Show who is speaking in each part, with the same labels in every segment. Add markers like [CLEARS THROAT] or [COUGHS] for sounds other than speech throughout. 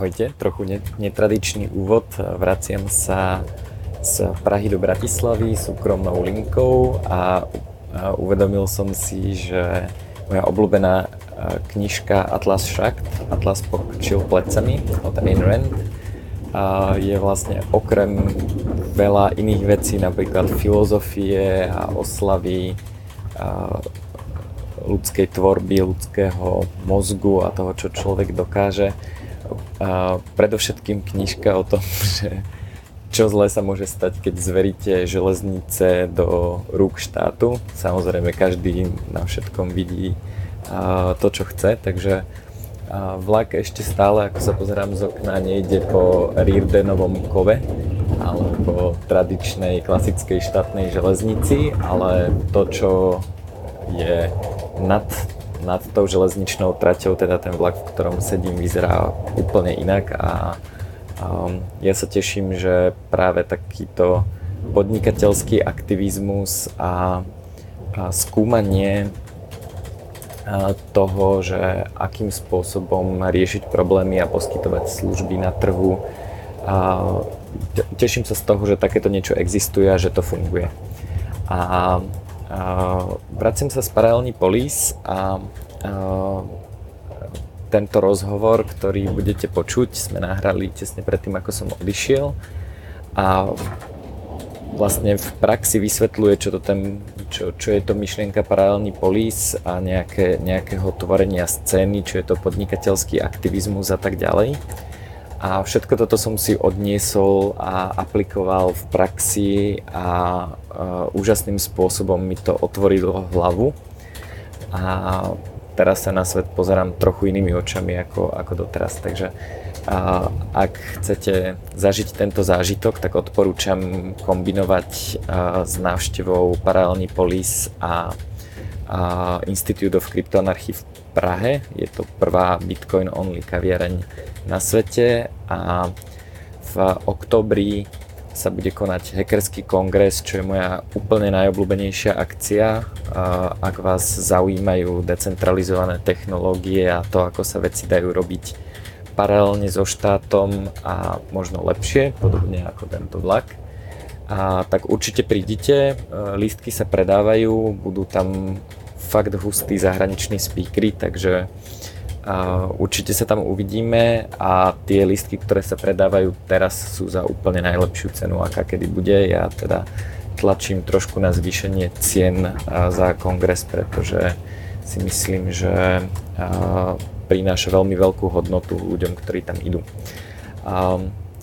Speaker 1: Ahojte, trochu netradičný úvod. Vraciam sa z Prahy do Bratislavy súkromnou linkou a uvedomil som si, že moja obľúbená knižka Atlas Shakt, Atlas pokrčil plecami od Ayn Rand je vlastne okrem veľa iných vecí, napríklad filozofie a oslavy ľudskej tvorby, ľudského mozgu a toho, čo človek dokáže. A predovšetkým knižka o tom, [LAUGHS] že čo zle sa môže stať, keď zveríte železnice do rúk štátu. Samozrejme, každý na všetkom vidí to, čo chce, takže vlak ešte stále, ako sa pozerám z okna, nejde po Rirdenovom kove, alebo tradičnej klasickej štátnej železnici, ale to, čo je nad, nad tou železničnou traťou, teda ten vlak, v ktorom sedím, vyzerá úplne inak a um, ja sa teším, že práve takýto podnikateľský aktivizmus a, a skúmanie toho, že akým spôsobom riešiť problémy a poskytovať služby na trhu. A teším sa z toho, že takéto niečo existuje a že to funguje. A Vracím sa z Paralelní polis a, a tento rozhovor, ktorý budete počuť, sme nahrali tesne predtým, ako som odišiel a vlastne v praxi vysvetľuje, čo, to ten, čo, čo je to myšlienka paralelný polis a nejaké, nejakého tvorenia scény, čo je to podnikateľský aktivizmus a tak ďalej. A všetko toto som si odniesol a aplikoval v praxi a uh, úžasným spôsobom mi to otvorilo hlavu. A teraz sa na svet pozerám trochu inými očami ako, ako doteraz. Takže uh, ak chcete zažiť tento zážitok, tak odporúčam kombinovať uh, s návštevou Paralelní polis a Institute of Cryptoanarchy v Prahe. Je to prvá Bitcoin only kaviareň na svete a v oktobri sa bude konať hackerský kongres, čo je moja úplne najobľúbenejšia akcia. Ak vás zaujímajú decentralizované technológie a to, ako sa veci dajú robiť paralelne so štátom a možno lepšie, podobne ako tento vlak, a tak určite prídite, lístky sa predávajú, budú tam fakt hustí zahraniční speakery, takže a určite sa tam uvidíme a tie listky, ktoré sa predávajú teraz sú za úplne najlepšiu cenu, aká kedy bude. Ja teda tlačím trošku na zvýšenie cien za kongres, pretože si myslím, že prináša veľmi veľkú hodnotu ľuďom, ktorí tam idú.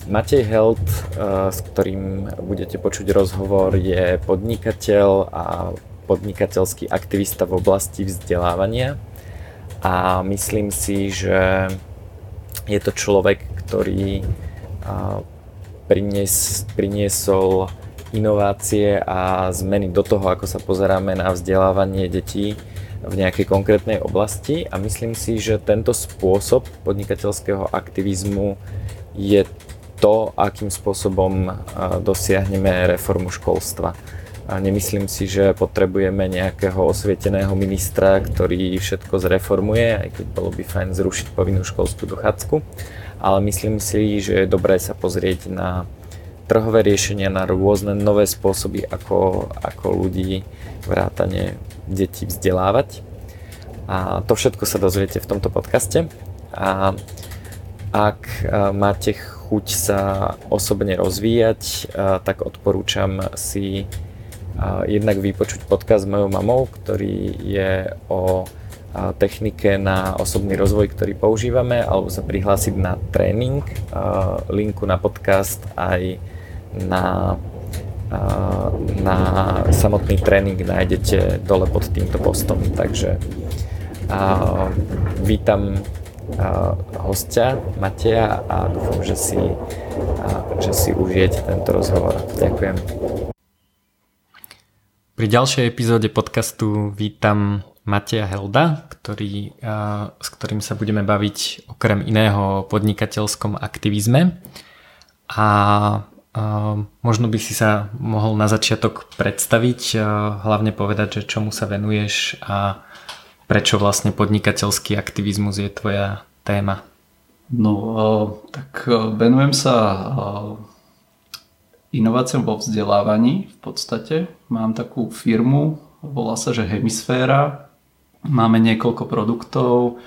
Speaker 1: Matej Held, s ktorým budete počuť rozhovor, je podnikateľ a podnikateľský aktivista v oblasti vzdelávania. A myslím si, že je to človek, ktorý prinies, priniesol inovácie a zmeny do toho, ako sa pozeráme na vzdelávanie detí v nejakej konkrétnej oblasti. A myslím si, že tento spôsob podnikateľského aktivizmu je to, akým spôsobom dosiahneme reformu školstva a nemyslím si, že potrebujeme nejakého osvieteného ministra, ktorý všetko zreformuje, aj keď bolo by fajn zrušiť povinnú školskú dochádzku, ale myslím si, že je dobré sa pozrieť na trhové riešenia, na rôzne nové spôsoby, ako, ako ľudí vrátane detí vzdelávať. A to všetko sa dozviete v tomto podcaste. A ak máte chuť sa osobne rozvíjať, tak odporúčam si jednak vypočuť podcast s mojou mamou, ktorý je o technike na osobný rozvoj, ktorý používame, alebo sa prihlásiť na tréning. Linku na podcast aj na, na samotný tréning nájdete dole pod týmto postom. Takže vítam hostia Mateja a dúfam, že si, že si užijete tento rozhovor. Ďakujem. Pri ďalšej epizóde podcastu vítam Mateja Helda, ktorý, s ktorým sa budeme baviť okrem iného o podnikateľskom aktivizme. A, a možno by si sa mohol na začiatok predstaviť, hlavne povedať, že čomu sa venuješ a prečo vlastne podnikateľský aktivizmus je tvoja téma.
Speaker 2: No, venujem sa inováciám vo vzdelávaní v podstate. Mám takú firmu, volá sa, že Hemisféra. Máme niekoľko produktov.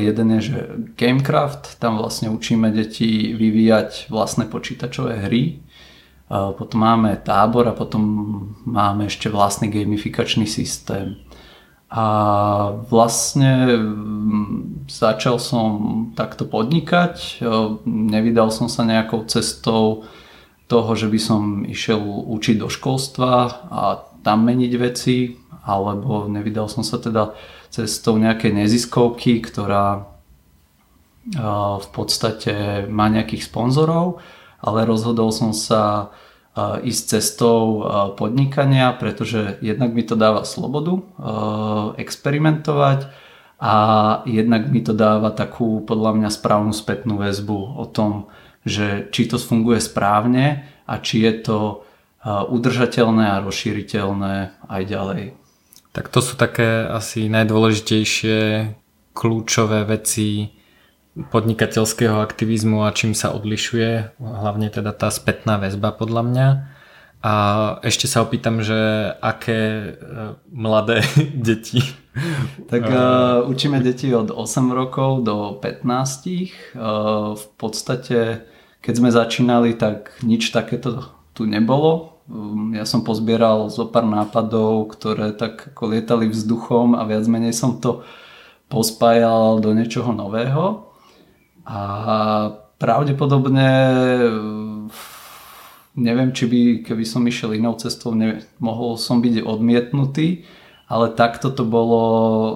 Speaker 2: Jeden je, že Gamecraft, tam vlastne učíme deti vyvíjať vlastné počítačové hry. Potom máme tábor a potom máme ešte vlastný gamifikačný systém. A vlastne mm, začal som takto podnikať, nevydal som sa nejakou cestou toho, že by som išiel učiť do školstva a tam meniť veci, alebo nevydal som sa teda cestou nejakej neziskovky, ktorá v podstate má nejakých sponzorov, ale rozhodol som sa ísť cestou podnikania, pretože jednak mi to dáva slobodu experimentovať a jednak mi to dáva takú podľa mňa správnu spätnú väzbu o tom, že či to funguje správne a či je to udržateľné a rozšíriteľné aj ďalej.
Speaker 3: Tak to sú také asi najdôležitejšie kľúčové veci podnikateľského aktivizmu a čím sa odlišuje, hlavne teda tá spätná väzba podľa mňa. A ešte sa opýtam, že aké e, mladé [LAUGHS] deti?
Speaker 2: Tak uh, učíme deti od 8 rokov do 15. Uh, v podstate keď sme začínali, tak nič takéto tu nebolo. Um, ja som pozbieral zo pár nápadov, ktoré tak ako lietali vzduchom a viac menej som to pospájal do niečoho nového. A pravdepodobne neviem, či by, keby som išiel inou cestou, ne, mohol som byť odmietnutý, ale takto to bolo uh,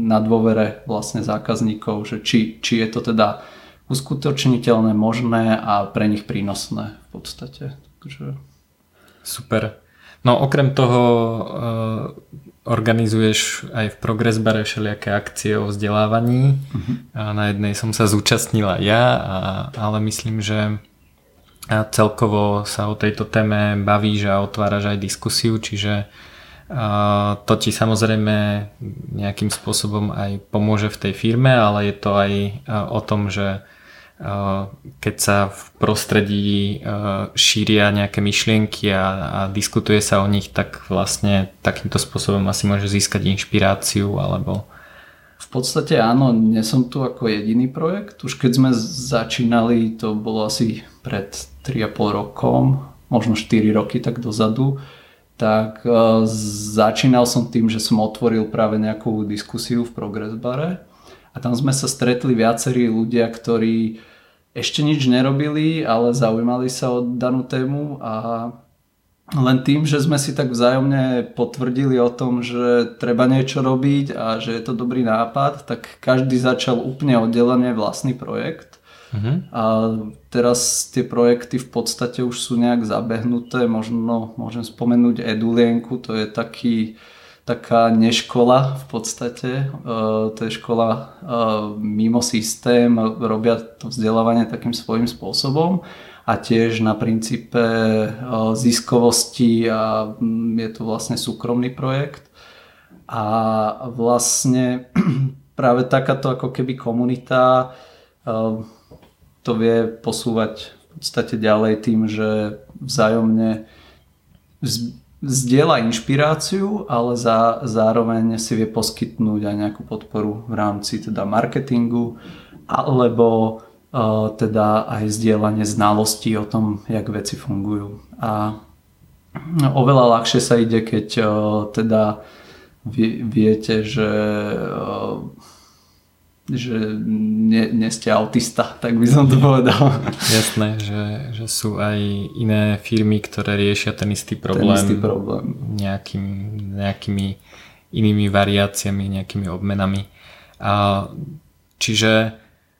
Speaker 2: na dôvere vlastne zákazníkov, že či, či je to teda uskutočniteľné, možné a pre nich prínosné v podstate. Takže...
Speaker 3: Super. No okrem toho uh, organizuješ aj v Progress Bare všelijaké akcie o vzdelávaní. Uh-huh. A na jednej som sa zúčastnila ja, a, ale myslím, že a celkovo sa o tejto téme bavíš a otváraš aj diskusiu, čiže a to ti samozrejme nejakým spôsobom aj pomôže v tej firme, ale je to aj o tom, že keď sa v prostredí šíria nejaké myšlienky a, a diskutuje sa o nich, tak vlastne takýmto spôsobom asi môže získať inšpiráciu alebo...
Speaker 2: V podstate áno, nie som tu ako jediný projekt. Už keď sme začínali, to bolo asi pred 3,5 rokom, možno 4 roky tak dozadu, tak začínal som tým, že som otvoril práve nejakú diskusiu v Progress bare a tam sme sa stretli viacerí ľudia, ktorí ešte nič nerobili, ale zaujímali sa o danú tému a len tým, že sme si tak vzájomne potvrdili o tom, že treba niečo robiť a že je to dobrý nápad, tak každý začal úplne oddelenie vlastný projekt. Uh-huh. A teraz tie projekty v podstate už sú nejak zabehnuté, možno môžem spomenúť Edulienku, to je taký taká neškola v podstate. E, to je škola e, mimo systém, robia to vzdelávanie takým svojím spôsobom a tiež na princípe e, ziskovosti a mm, je to vlastne súkromný projekt. A vlastne [CLEARS THROAT] práve takáto ako keby komunita to vie posúvať v podstate ďalej tým, že vzájomne zdieľa inšpiráciu, ale za, zároveň si vie poskytnúť aj nejakú podporu v rámci teda marketingu alebo uh, teda aj zdieľanie znalostí o tom, jak veci fungujú. A oveľa ľahšie sa ide, keď uh, teda vie, viete, že uh, že nie, nie ste autista, tak by som to povedal.
Speaker 3: Jasné, že, že sú aj iné firmy, ktoré riešia ten istý problém,
Speaker 2: ten istý problém.
Speaker 3: Nejakým, nejakými inými variáciami, nejakými obmenami. A, čiže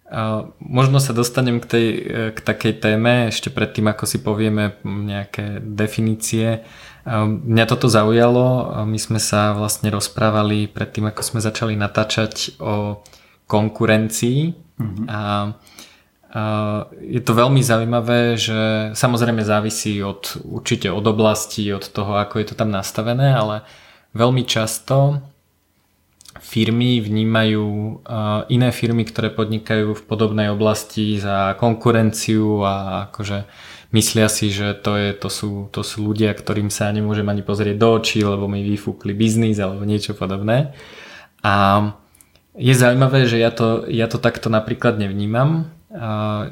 Speaker 3: a, možno sa dostanem k, tej, k takej téme ešte predtým, ako si povieme nejaké definície. Mňa toto zaujalo. My sme sa vlastne rozprávali predtým, ako sme začali natáčať o konkurencii mm-hmm. a, a je to veľmi zaujímavé, že samozrejme závisí od, určite od oblasti, od toho, ako je to tam nastavené, ale veľmi často firmy vnímajú iné firmy, ktoré podnikajú v podobnej oblasti za konkurenciu a akože myslia si, že to, je, to, sú, to sú ľudia, ktorým sa nemôžem ani pozrieť do očí, lebo mi vyfúkli biznis alebo niečo podobné. A je zaujímavé, že ja to, ja to takto napríklad nevnímam.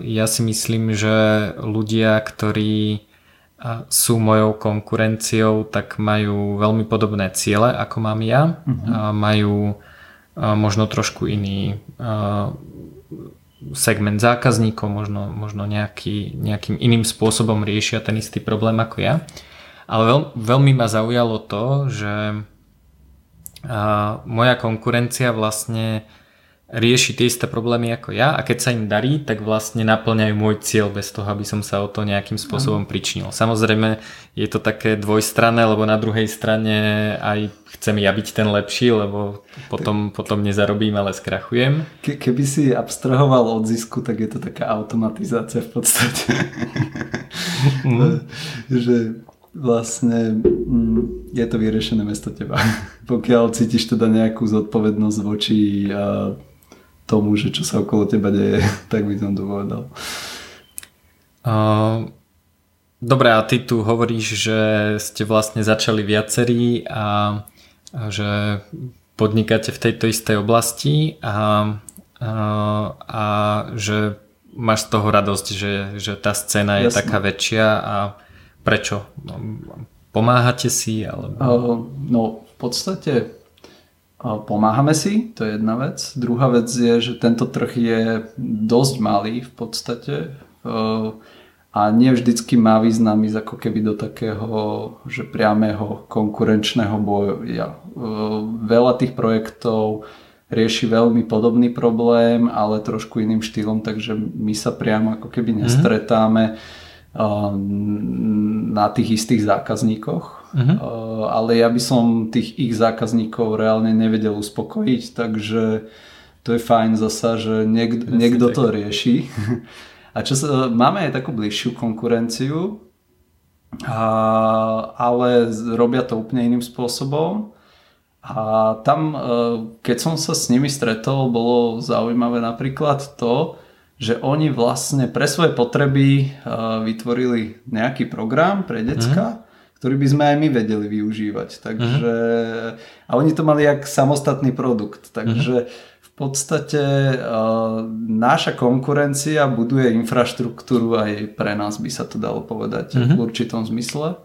Speaker 3: Ja si myslím, že ľudia, ktorí sú mojou konkurenciou, tak majú veľmi podobné ciele, ako mám ja. Uh-huh. Majú možno trošku iný segment zákazníkov, možno, možno nejaký, nejakým iným spôsobom riešia ten istý problém ako ja. Ale veľ, veľmi ma zaujalo to, že moja konkurencia vlastne rieši tie isté problémy ako ja a keď sa im darí, tak vlastne naplňajú môj cieľ bez toho, aby som sa o to nejakým spôsobom pričinil. Samozrejme je to také dvojstranné, lebo na druhej strane aj chcem ja byť ten lepší, lebo potom, potom nezarobím, ale skrachujem.
Speaker 2: Ke, keby si abstrahoval od zisku, tak je to taká automatizácia v podstate. Mm. [LAUGHS] [LAUGHS] že vlastne mm, je to vyriešené mesto teba. [LAUGHS] Pokiaľ cítiš teda nejakú zodpovednosť voči tomu, že čo sa okolo teba deje, [LAUGHS] tak by som to povedal.
Speaker 3: Uh, Dobre, a ty tu hovoríš, že ste vlastne začali viacerí a, a že podnikáte v tejto istej oblasti a, a, a že máš z toho radosť, že, že tá scéna je Jasne. taká väčšia a prečo? Pomáhate si? Alebo...
Speaker 2: No v podstate Pomáhame si, to je jedna vec. Druhá vec je, že tento trh je dosť malý v podstate a nie vždycky má význam ísť ako keby do takého že priamého konkurenčného boja. Veľa tých projektov rieši veľmi podobný problém, ale trošku iným štýlom, takže my sa priamo ako keby nestretáme na tých istých zákazníkoch Uh-huh. Ale ja by som tých ich zákazníkov reálne nevedel uspokojiť, takže to je fajn zasa, že niek- niekto to rieši. [LAUGHS] A čo sa, máme aj takú bližšiu konkurenciu, a, ale robia to úplne iným spôsobom. A tam, e, keď som sa s nimi stretol, bolo zaujímavé napríklad to, že oni vlastne pre svoje potreby e, vytvorili nejaký program pre decka, mm ktorý by sme aj my vedeli využívať. Takže, uh-huh. A oni to mali jak samostatný produkt. Takže uh-huh. v podstate uh, naša konkurencia buduje infraštruktúru aj pre nás by sa to dalo povedať uh-huh. v určitom zmysle.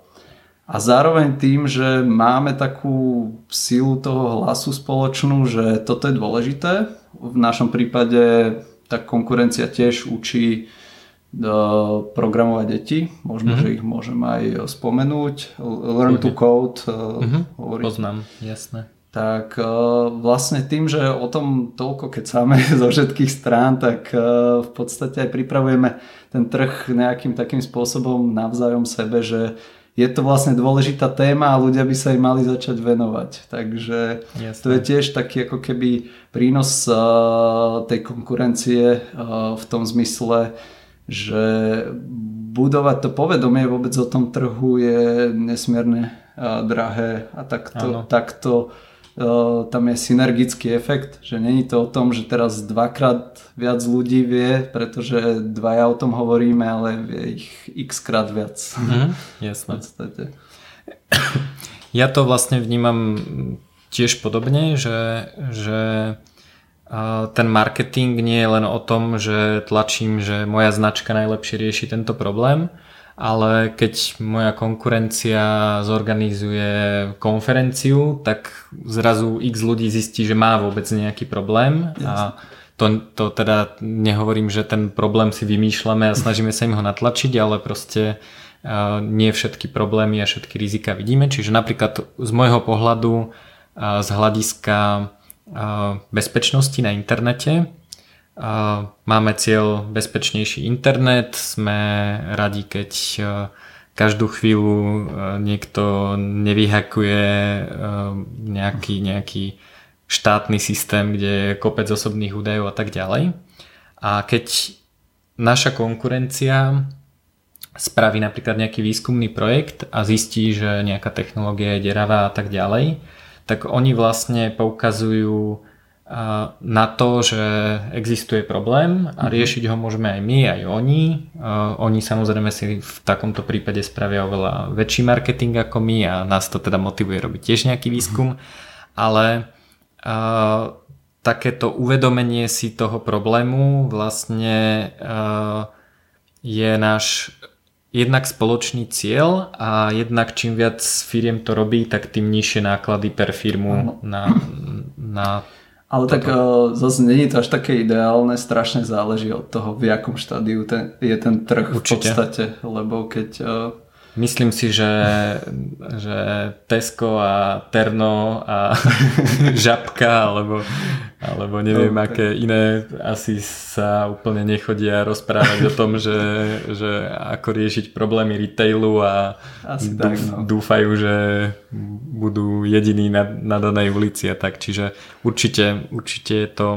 Speaker 2: A zároveň tým, že máme takú silu toho hlasu spoločnú, že toto je dôležité. V našom prípade tá konkurencia tiež učí programovať deti. Možno, mm-hmm. že ich môžem aj spomenúť. Learn to code.
Speaker 3: Mm-hmm. Poznám, jasné.
Speaker 2: Tak vlastne tým, že o tom toľko keď sáme [LAUGHS] zo všetkých strán, tak v podstate aj pripravujeme ten trh nejakým takým spôsobom navzájom sebe, že je to vlastne dôležitá téma a ľudia by sa jej mali začať venovať. Takže Jasne. to je tiež taký ako keby prínos tej konkurencie v tom zmysle, že budovať to povedomie vôbec o tom trhu je nesmierne drahé a takto, takto tam je synergický efekt, že není to o tom, že teraz dvakrát viac ľudí vie, pretože dvaja o tom hovoríme, ale vie ich x krát viac. [LAUGHS]
Speaker 3: Mm, jasné. [COUGHS] Ja to vlastne vnímam tiež podobne, že, že ten marketing nie je len o tom, že tlačím, že moja značka najlepšie rieši tento problém, ale keď moja konkurencia zorganizuje konferenciu, tak zrazu x ľudí zistí, že má vôbec nejaký problém a to, to teda nehovorím, že ten problém si vymýšľame a [LAUGHS] snažíme sa im ho natlačiť, ale proste nie všetky problémy a všetky rizika vidíme. Čiže napríklad z môjho pohľadu z hľadiska bezpečnosti na internete. Máme cieľ bezpečnejší internet, sme radi, keď e, každú chvíľu e, niekto nevyhakuje e, nejaký, nejaký štátny systém, kde je kopec osobných údajov a tak ďalej. A keď naša konkurencia spraví napríklad nejaký výskumný projekt a zistí, že nejaká technológia je deravá a tak ďalej, tak oni vlastne poukazujú na to, že existuje problém a mhm. riešiť ho môžeme aj my, aj oni. Oni samozrejme si v takomto prípade spravia oveľa väčší marketing ako my a nás to teda motivuje robiť tiež nejaký výskum, ale takéto uvedomenie si toho problému vlastne je náš jednak spoločný cieľ a jednak čím viac firiem to robí, tak tým nižšie náklady per firmu na, na
Speaker 2: ale tak uh, zase není to až také ideálne, strašne záleží od toho, v jakom štádiu ten, je ten trh Určite. v podstate, lebo keď uh,
Speaker 3: Myslím si, že, že Tesco a Terno a [LAUGHS] Žabka alebo, alebo neviem no, aké iné asi sa úplne nechodia rozprávať o tom, že, že ako riešiť problémy retailu a asi dúf, tak, no. dúfajú, že budú jediní na, na danej ulici a tak. Čiže určite, určite je to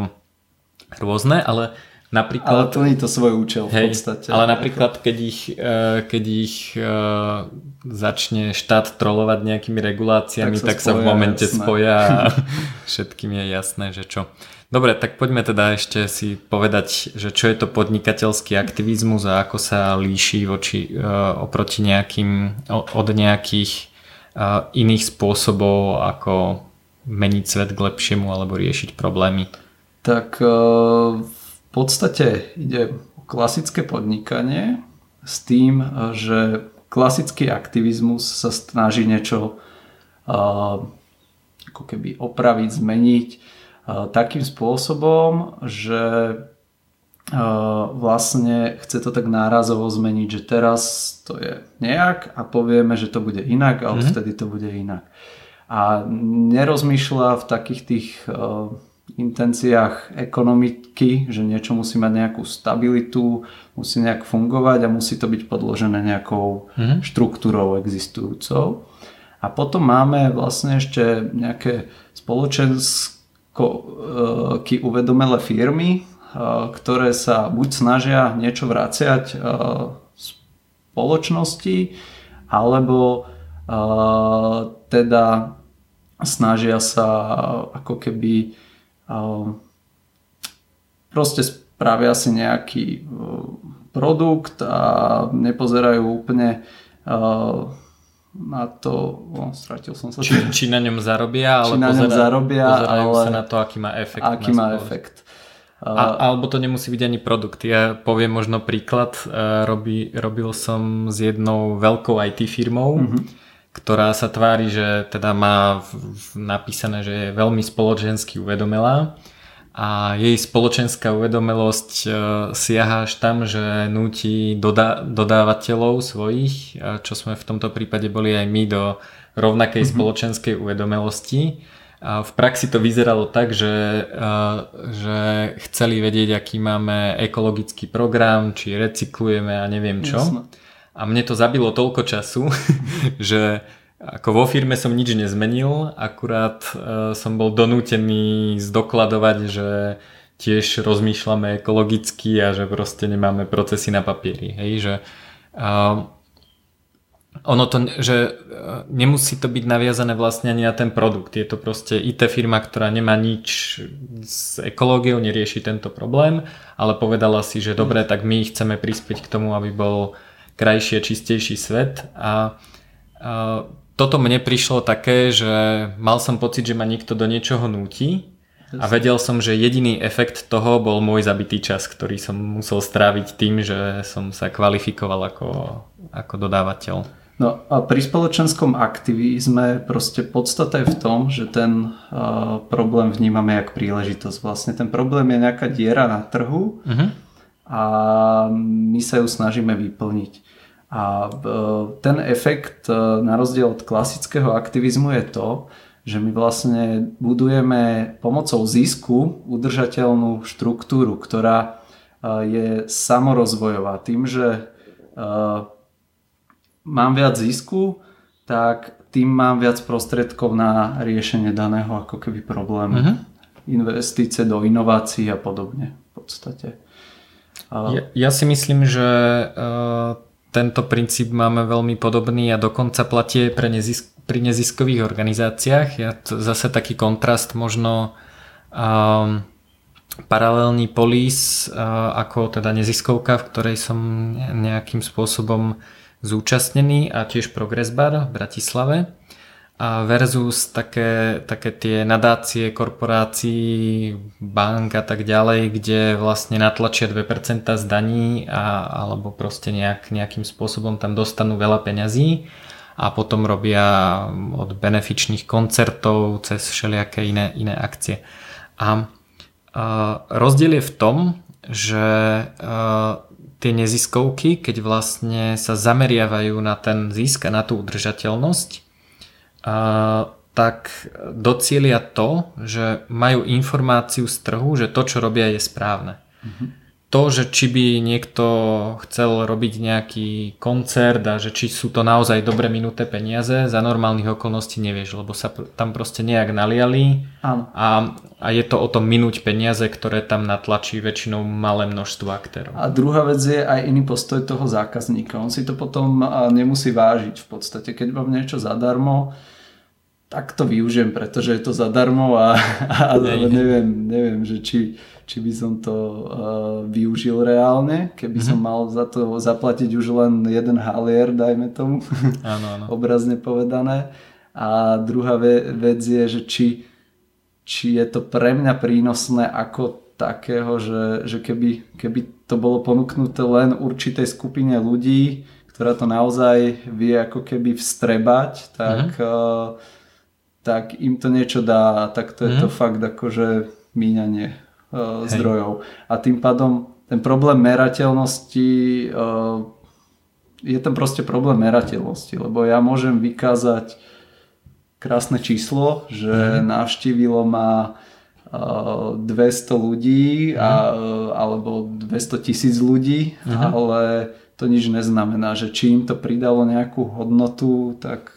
Speaker 3: rôzne, ale
Speaker 2: Napríklad, ale plní to svoj účel hej, v podstate.
Speaker 3: Ale napríklad, keď ich, e, keď ich e, začne štát trolovať nejakými reguláciami, tak sa, tak spoja, sa v momente jasné. spoja a [LAUGHS] všetkým je jasné, že čo. Dobre, tak poďme teda ešte si povedať, že čo je to podnikateľský aktivizmus a ako sa líši voči, e, oproti nejakým, od nejakých iných spôsobov, ako meniť svet k lepšiemu alebo riešiť problémy.
Speaker 2: Tak v podstate ide o klasické podnikanie s tým, že klasický aktivizmus sa snaží niečo ako keby opraviť, zmeniť takým spôsobom, že vlastne chce to tak nárazovo zmeniť, že teraz to je nejak a povieme, že to bude inak a mhm. odvtedy to bude inak. A nerozmýšľa v takých tých intenciách ekonomiky, že niečo musí mať nejakú stabilitu, musí nejak fungovať a musí to byť podložené nejakou mm-hmm. štruktúrou existujúcou. A potom máme vlastne ešte nejaké spoločensky uvedomelé firmy, ktoré sa buď snažia niečo vraciať spoločnosti, alebo teda snažia sa ako keby proste spravia si nejaký e, produkt a nepozerajú úplne e, na to, no, stratil som sa.
Speaker 3: Či, či na ňom zarobia,
Speaker 2: ale či na ňom zarobia,
Speaker 3: pozerajú ale sa na to, aký má efekt.
Speaker 2: Aký má efekt.
Speaker 3: A, alebo to nemusí byť ani produkt. Ja poviem možno príklad. Robí, robil som s jednou veľkou IT firmou, mm-hmm ktorá sa tvári, že teda má napísané, že je veľmi spoločensky uvedomelá a jej spoločenská uvedomelosť e, siaha až tam, že núti doda- dodávateľov svojich, e, čo sme v tomto prípade boli aj my, do rovnakej mm-hmm. spoločenskej uvedomelosti. A v praxi to vyzeralo tak, že, e, že chceli vedieť, aký máme ekologický program, či recyklujeme a neviem čo. Jasne a mne to zabilo toľko času, [LAUGHS] že ako vo firme som nič nezmenil, akurát uh, som bol donútený zdokladovať, že tiež rozmýšľame ekologicky a že proste nemáme procesy na papieri. Hej, že uh, ono to, že nemusí to byť naviazané vlastne ani na ten produkt. Je to proste IT firma, ktorá nemá nič s ekológiou, nerieši tento problém, ale povedala si, že dobre, tak my chceme prispieť k tomu, aby bol krajší a čistejší svet a, a toto mne prišlo také, že mal som pocit, že ma niekto do niečoho núti a vedel som, že jediný efekt toho bol môj zabitý čas, ktorý som musel stráviť tým, že som sa kvalifikoval ako, ako dodávateľ.
Speaker 2: No a pri spoločenskom aktivizme proste podstata je v tom, že ten uh, problém vnímame jak príležitosť. Vlastne ten problém je nejaká diera na trhu uh-huh. A my sa ju snažíme vyplniť. A e, ten efekt e, na rozdiel od klasického aktivizmu je to, že my vlastne budujeme pomocou zisku udržateľnú štruktúru, ktorá e, je samorozvojová. Tým, že mám viac zisku, tak tým mám viac prostriedkov na riešenie daného ako keby problému. Uh-huh. Investície do inovácií a podobne v podstate.
Speaker 3: Ja, ja si myslím, že tento princíp máme veľmi podobný a dokonca platí pre nezisk, pri neziskových organizáciách. Ja to, zase taký kontrast možno um, paralelný polis uh, ako teda neziskovka, v ktorej som nejakým spôsobom zúčastnený a tiež Progress Bar v Bratislave a versus také, také tie nadácie korporácií, bank a tak ďalej, kde vlastne natlačia 2% z daní a, alebo proste nejak, nejakým spôsobom tam dostanú veľa peňazí a potom robia od benefičných koncertov cez všelijaké iné, iné akcie. A, a rozdiel je v tom, že a, tie neziskovky, keď vlastne sa zameriavajú na ten zisk a na tú udržateľnosť, tak docielia to, že majú informáciu z trhu, že to, čo robia, je správne. Mm-hmm. To, že či by niekto chcel robiť nejaký koncert a že či sú to naozaj dobre minuté peniaze, za normálnych okolností nevieš, lebo sa tam proste nejak naliali a, a je to o tom minúť peniaze, ktoré tam natlačí väčšinou malé množstvo aktérov.
Speaker 2: A druhá vec je aj iný postoj toho zákazníka. On si to potom nemusí vážiť v podstate. Keď mám niečo zadarmo, tak to využijem, pretože je to zadarmo a, a neviem, neviem, že či, či by som to uh, využil reálne, keby mm-hmm. som mal za to zaplatiť už len jeden halier, dajme tomu, áno, áno. [LAUGHS] obrazne povedané. A druhá ve- vec je, že či, či je to pre mňa prínosné ako takého, že, že keby, keby to bolo ponúknuté len určitej skupine ľudí, ktorá to naozaj vie ako keby vstrebať, tak mm-hmm. uh, tak im to niečo dá, tak to je mm. to fakt akože míňanie uh, zdrojov. A tým pádom ten problém merateľnosti uh, je ten proste problém merateľnosti, lebo ja môžem vykázať krásne číslo, že mm. navštívilo ma uh, 200 ľudí mm. a, uh, alebo 200 tisíc ľudí, mm. ale to nič neznamená, že či im to pridalo nejakú hodnotu, tak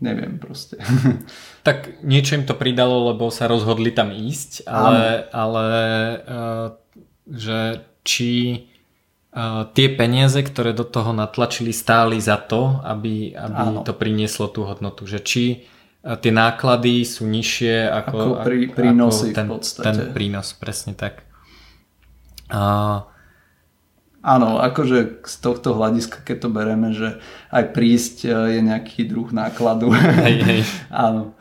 Speaker 2: neviem proste. [LAUGHS]
Speaker 3: Tak niečo im to pridalo, lebo sa rozhodli tam ísť, ale, ale uh, že či uh, tie peniaze, ktoré do toho natlačili, stáli za to, aby, aby to prinieslo tú hodnotu. Že či uh, tie náklady sú nižšie ako,
Speaker 2: ako pri, prínosy ako ten, v podstate.
Speaker 3: ten prínos, presne tak. Uh,
Speaker 2: Áno, akože z tohto hľadiska, keď to bereme, že aj prísť e, je nejaký druh nákladu. Hej, hej. [LAUGHS] Áno.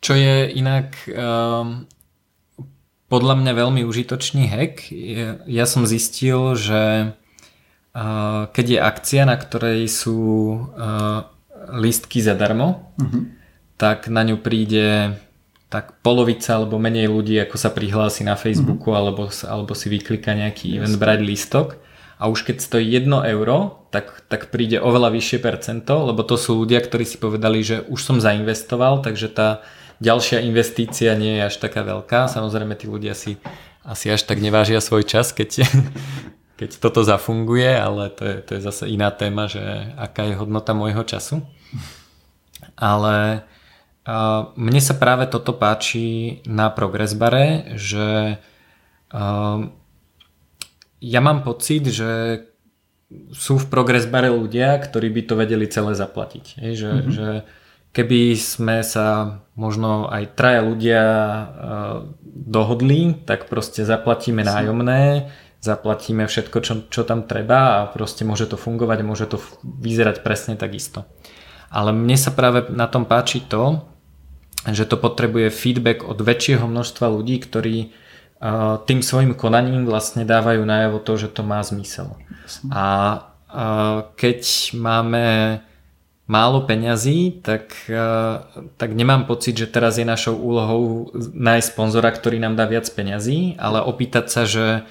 Speaker 3: Čo je inak um, podľa mňa veľmi užitočný hack. Ja som zistil, že uh, keď je akcia, na ktorej sú uh, lístky zadarmo, uh-huh. tak na ňu príde tak polovica alebo menej ľudí, ako sa prihlási na Facebooku uh-huh. alebo, alebo si vyklika nejaký yes. event brať lístok a už keď stojí 1 euro, tak, tak príde oveľa vyššie percento, lebo to sú ľudia, ktorí si povedali, že už som zainvestoval, takže tá ďalšia investícia nie je až taká veľká. Samozrejme tí ľudia si asi až tak nevážia svoj čas, keď, [LAUGHS] keď toto zafunguje, ale to je, to je zase iná téma, že aká je hodnota môjho času. Ale uh, mne sa práve toto páči na Progress Bare, že uh, ja mám pocit, že sú v progress bare ľudia, ktorí by to vedeli celé zaplatiť. Je, že, mm-hmm. že keby sme sa možno aj traja ľudia uh, dohodli, tak proste zaplatíme nájomné, zaplatíme všetko, čo, čo tam treba a proste môže to fungovať, môže to vyzerať presne takisto. Ale mne sa práve na tom páči to, že to potrebuje feedback od väčšieho množstva ľudí, ktorí tým svojim konaním vlastne dávajú najavo to, že to má zmysel. A keď máme málo peňazí, tak, tak nemám pocit, že teraz je našou úlohou nájsť sponzora, ktorý nám dá viac peňazí, ale opýtať sa, že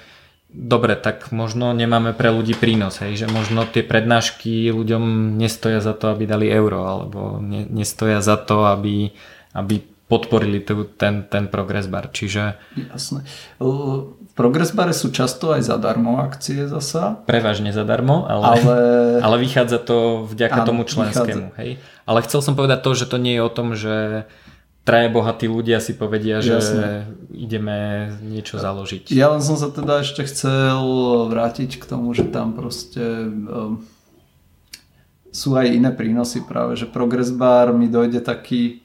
Speaker 3: dobre, tak možno nemáme pre ľudí prínos, hej, že možno tie prednášky ľuďom nestoja za to, aby dali euro, alebo ne, nestoja za to, aby, aby podporili tu, ten, ten Progress Bar. Čiže...
Speaker 2: Jasné. V Progress Bare sú často aj zadarmo akcie zasa.
Speaker 3: Prevažne zadarmo, ale, ale... [LAUGHS] ale vychádza to vďaka Áno, tomu členskému. Hej? Ale chcel som povedať to, že to nie je o tom, že traje bohatí ľudia si povedia, že Jasne. ideme niečo založiť.
Speaker 2: Ja len som sa teda ešte chcel vrátiť k tomu, že tam proste um, sú aj iné prínosy práve, že Progress Bar mi dojde taký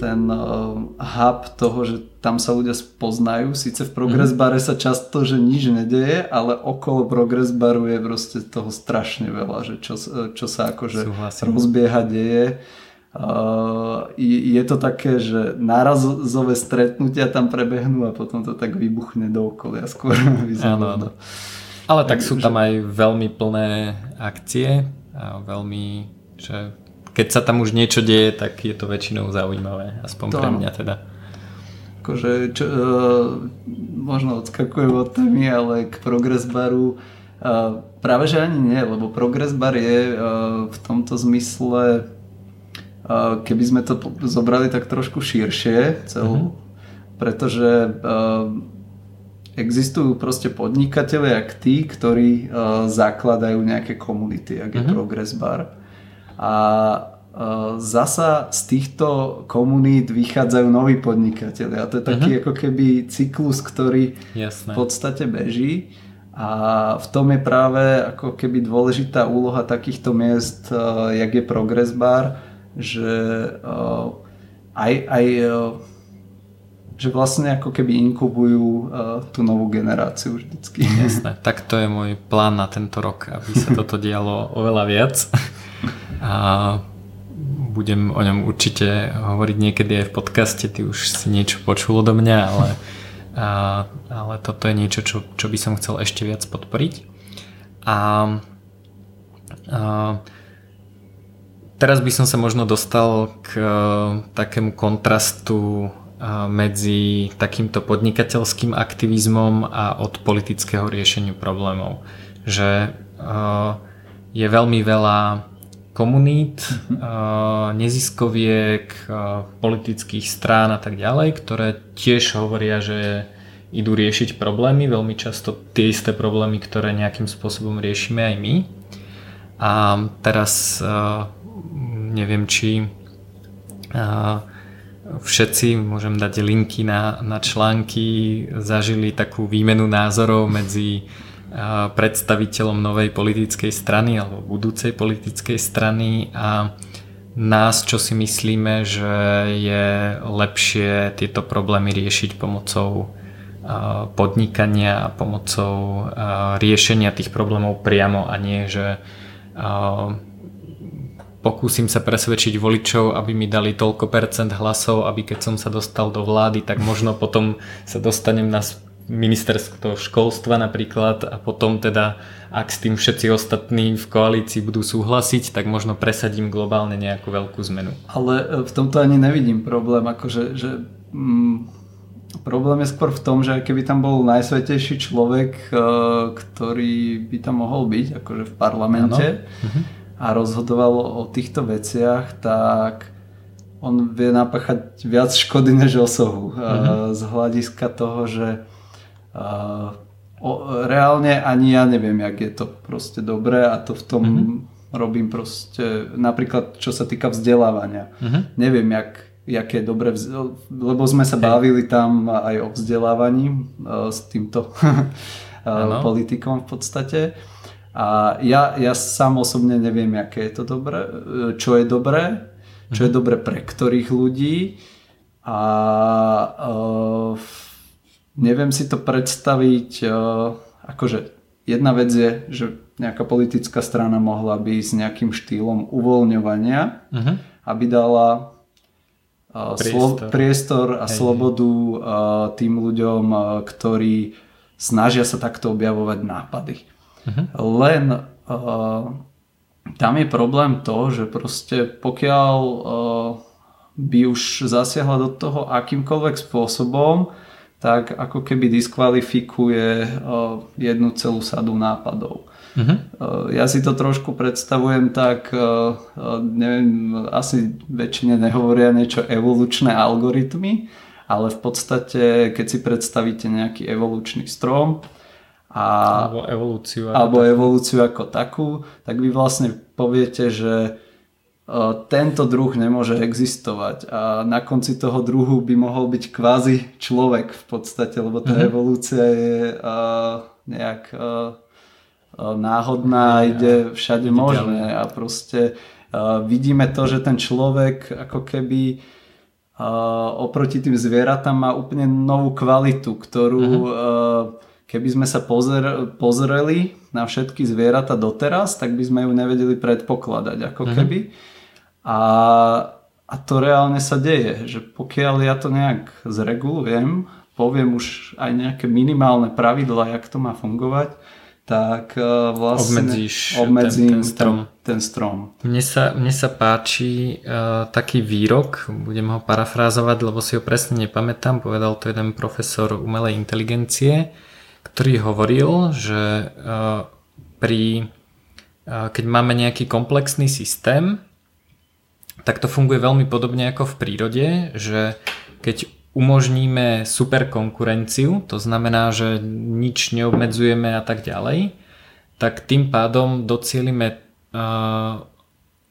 Speaker 2: ten uh, hub toho, že tam sa ľudia spoznajú. Síce v Progress mhm. bare sa často, že nič nedeje, ale okolo Progress baru je proste toho strašne veľa, že čo, čo sa akože Súhlasím. rozbieha, deje. Uh, je to také, že nárazové stretnutia tam prebehnú a potom to tak vybuchne do okolia skôr. [LAUGHS]
Speaker 3: Áno, áno. Ale tak sú tam aj veľmi plné akcie a veľmi, že keď sa tam už niečo deje, tak je to väčšinou zaujímavé, aspoň to, pre mňa teda.
Speaker 2: Akože, čo, uh, možno odskakujem od témy, ale k Progress baru uh, práve že ani nie, lebo Progress bar je uh, v tomto zmysle uh, keby sme to zobrali tak trošku širšie celú, uh-huh. pretože uh, existujú proste podnikatelia, tí, ktorí uh, zakladajú nejaké komunity, jak je uh-huh. Progress Bar. A uh, zasa z týchto komunít vychádzajú noví podnikatelia. A to je taký uh-huh. ako keby cyklus, ktorý Jasné. v podstate beží. A v tom je práve ako keby dôležitá úloha takýchto miest, uh, jak je Progress Bar, že uh, aj, aj že vlastne ako keby inkubujú tú novú generáciu vždycky.
Speaker 3: Jasné, tak to je môj plán na tento rok, aby sa toto dialo oveľa viac. [LAUGHS] A budem o ňom určite hovoriť niekedy aj v podcaste, ty už si niečo počul odo mňa, ale, a, ale toto je niečo, čo, čo by som chcel ešte viac podporiť. A, a teraz by som sa možno dostal k takému kontrastu medzi takýmto podnikateľským aktivizmom a od politického riešenia problémov. Že je veľmi veľa komunít, mhm. neziskoviek, politických strán a tak ďalej, ktoré tiež hovoria, že idú riešiť problémy, veľmi často tie isté problémy, ktoré nejakým spôsobom riešime aj my. A teraz neviem, či všetci, môžem dať linky na, na články, zažili takú výmenu názorov medzi predstaviteľom novej politickej strany alebo budúcej politickej strany. A nás, čo si myslíme, že je lepšie tieto problémy riešiť pomocou podnikania a pomocou riešenia tých problémov priamo a nie, že pokúsim sa presvedčiť voličov, aby mi dali toľko percent hlasov, aby keď som sa dostal do vlády, tak možno potom sa dostanem na ministerstvo školstva napríklad a potom teda, ak s tým všetci ostatní v koalícii budú súhlasiť, tak možno presadím globálne nejakú veľkú zmenu.
Speaker 2: Ale e, v tomto ani nevidím problém, akože že, mm, problém je skôr v tom, že keby tam bol najsvetejší človek, e, ktorý by tam mohol byť, akože v parlamente, ano a rozhodoval o týchto veciach, tak on vie napáchať viac škody než osohu. Uh-huh. Z hľadiska toho, že o, reálne ani ja neviem, jak je to proste dobré a to v tom uh-huh. robím proste, napríklad čo sa týka vzdelávania. Uh-huh. Neviem, jak, jak je dobre, vz... lebo sme sa bavili tam aj o vzdelávaní uh, s týmto [LAUGHS] politikom v podstate. A ja, ja sám osobne neviem, aké je to dobré, čo je dobré, čo je mhm. dobré pre ktorých ľudí a uh, neviem si to predstaviť, uh, akože jedna vec je, že nejaká politická strana mohla by ísť nejakým štýlom uvoľňovania, uh-huh. aby dala uh, priestor. Slo- priestor a Hej. slobodu uh, tým ľuďom, ktorí snažia sa takto objavovať nápady. Uh-huh. Len tam je problém to, že proste pokiaľ by už zasiahla do toho akýmkoľvek spôsobom, tak ako keby diskvalifikuje uh, jednu celú sadu nápadov. Uh-huh. Uh, ja si to trošku predstavujem tak, uh, neviem, asi väčšine nehovoria niečo evolučné algoritmy, ale v podstate, keď si predstavíte nejaký evolučný strom,
Speaker 3: a, alebo evolúciu
Speaker 2: ako alebo takú. evolúciu ako takú, tak vy vlastne poviete, že tento druh nemôže existovať a na konci toho druhu by mohol byť kvázi človek v podstate, lebo tá mm-hmm. evolúcia je uh, nejak uh, náhodná, ide všade možné a proste vidíme to, že ten človek ako keby oproti tým zvieratám má úplne novú kvalitu, ktorú uh-huh. keby sme sa pozer, pozreli na všetky zvieratá doteraz, tak by sme ju nevedeli predpokladať ako uh-huh. keby. A, a to reálne sa deje, že pokiaľ ja to nejak zregulujem, poviem už aj nejaké minimálne pravidla, jak to má fungovať, tak e, vlastne
Speaker 3: obmedzíš
Speaker 2: obmedzím
Speaker 3: ten, ten strom.
Speaker 2: Ten, ten strom.
Speaker 3: Mne sa, mne sa páči uh, taký výrok, budem ho parafrázovať, lebo si ho presne nepamätám, povedal to jeden profesor umelej inteligencie, ktorý hovoril, že uh, pri, uh, keď máme nejaký komplexný systém, tak to funguje veľmi podobne ako v prírode, že keď umožníme super konkurenciu, to znamená, že nič neobmedzujeme a tak ďalej, tak tým pádom docielime uh,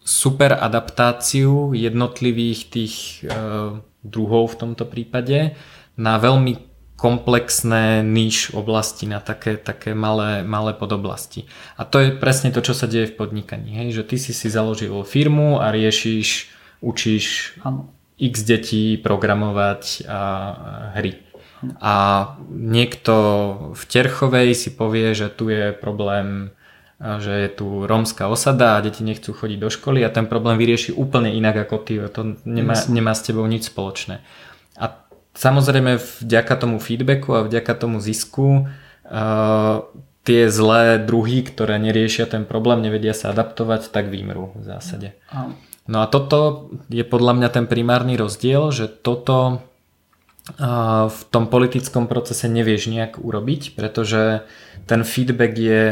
Speaker 3: super adaptáciu jednotlivých tých uh, druhov v tomto prípade na veľmi komplexné níž oblasti, na také, také malé, malé podoblasti. A to je presne to, čo sa deje v podnikaní. Hej? Že ty si si založil firmu a riešiš, učíš ano x detí programovať a hry. A niekto v Terchovej si povie, že tu je problém, že je tu rómska osada a deti nechcú chodiť do školy a ten problém vyrieši úplne inak ako ty. To nemá, nemá s tebou nič spoločné. A samozrejme vďaka tomu feedbacku a vďaka tomu zisku uh, tie zlé druhy, ktoré neriešia ten problém, nevedia sa adaptovať, tak vymrú v zásade. No a toto je podľa mňa ten primárny rozdiel, že toto v tom politickom procese nevieš nejak urobiť, pretože ten feedback je